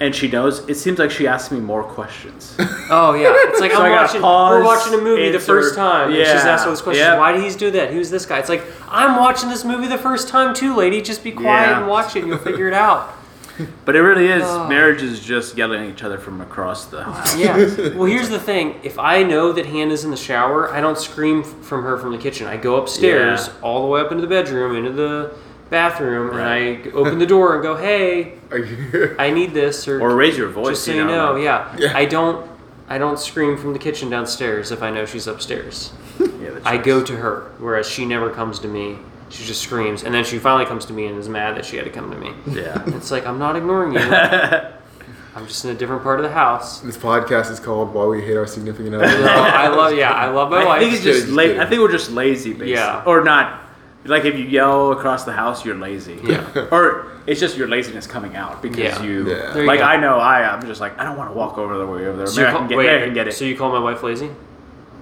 Speaker 2: and she knows. It seems like she asks me more questions.
Speaker 4: Oh yeah, it's like
Speaker 2: So
Speaker 4: I'm watching.
Speaker 2: pause,
Speaker 4: we're watching a movie the first time, and she's
Speaker 2: Yeah,
Speaker 4: asking those questions.
Speaker 2: yep.
Speaker 4: Why did he do that? Who's this guy? It's like I'm watching this movie the first time too, lady. Just be quiet
Speaker 2: Yeah.
Speaker 4: and watch it, and you'll figure it out.
Speaker 2: But it really is.
Speaker 4: Oh.
Speaker 2: Marriage is just yelling at each other from across the house.
Speaker 4: Yeah. Well, here's the thing. If I know that Hannah's in the shower, I don't scream from her from the kitchen. I go upstairs,
Speaker 2: Yeah.
Speaker 4: all the way up into the bedroom, into the bathroom,
Speaker 2: Right.
Speaker 4: and I open the door and go, "Hey,
Speaker 3: Are you?
Speaker 4: I need this," or,
Speaker 2: Or raise your voice.
Speaker 4: just so
Speaker 2: you
Speaker 4: you
Speaker 2: know.
Speaker 4: know,
Speaker 2: like-
Speaker 4: yeah.
Speaker 3: Yeah.
Speaker 4: I don't. I don't scream from the kitchen downstairs if I know she's upstairs.
Speaker 2: yeah
Speaker 4: I go to her, whereas she never comes to me. She just screams, and then she finally comes to me and is mad that she had to come to me.
Speaker 2: Yeah.
Speaker 4: It's like I'm not ignoring you. I'm just in a different part of the house.
Speaker 3: This podcast is called "Why We Hate Our Significant Other."
Speaker 4: No, I love, yeah, I love my
Speaker 2: I
Speaker 4: wife.
Speaker 2: think it's just
Speaker 3: Just
Speaker 2: la- I think we're just lazy, basically.
Speaker 4: Yeah.
Speaker 2: Or not. Like if you yell across the house, you're lazy.
Speaker 4: Yeah.
Speaker 2: or it's just your laziness coming out because
Speaker 4: Yeah.
Speaker 2: you.
Speaker 3: Yeah.
Speaker 4: There you
Speaker 2: like
Speaker 4: go.
Speaker 2: I know I. I'm just like I don't want to walk over the way over there.
Speaker 4: So
Speaker 2: Maybe
Speaker 4: you
Speaker 2: I
Speaker 4: call,
Speaker 2: can get.
Speaker 4: wait,
Speaker 2: maybe I can get it.
Speaker 4: so you call my wife lazy?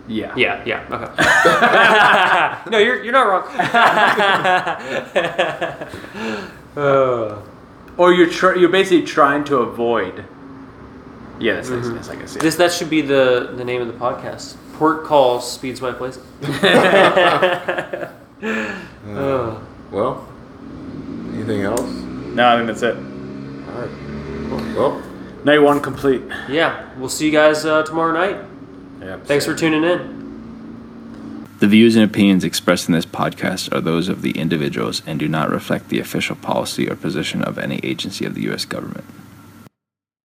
Speaker 2: Yeah.
Speaker 4: Yeah, yeah, okay. no, you're you're not wrong. uh,
Speaker 2: Or you're tr- you're basically trying to avoid. Yeah, that's laziness. I guess. Yeah.
Speaker 4: Mm-hmm. this that should be the the name of the podcast. Port calls Speed's wife lazy. Uh,
Speaker 3: well, anything else?
Speaker 2: no, I think that's it.
Speaker 3: All right. Well,
Speaker 2: Night one complete.
Speaker 4: yeah, we'll see you guys uh, tomorrow night.
Speaker 2: Yeah.
Speaker 4: Thanks for tuning in.
Speaker 9: The views and opinions expressed in this podcast are those of the individuals and do not reflect the official policy or position of any agency of the U.S. government.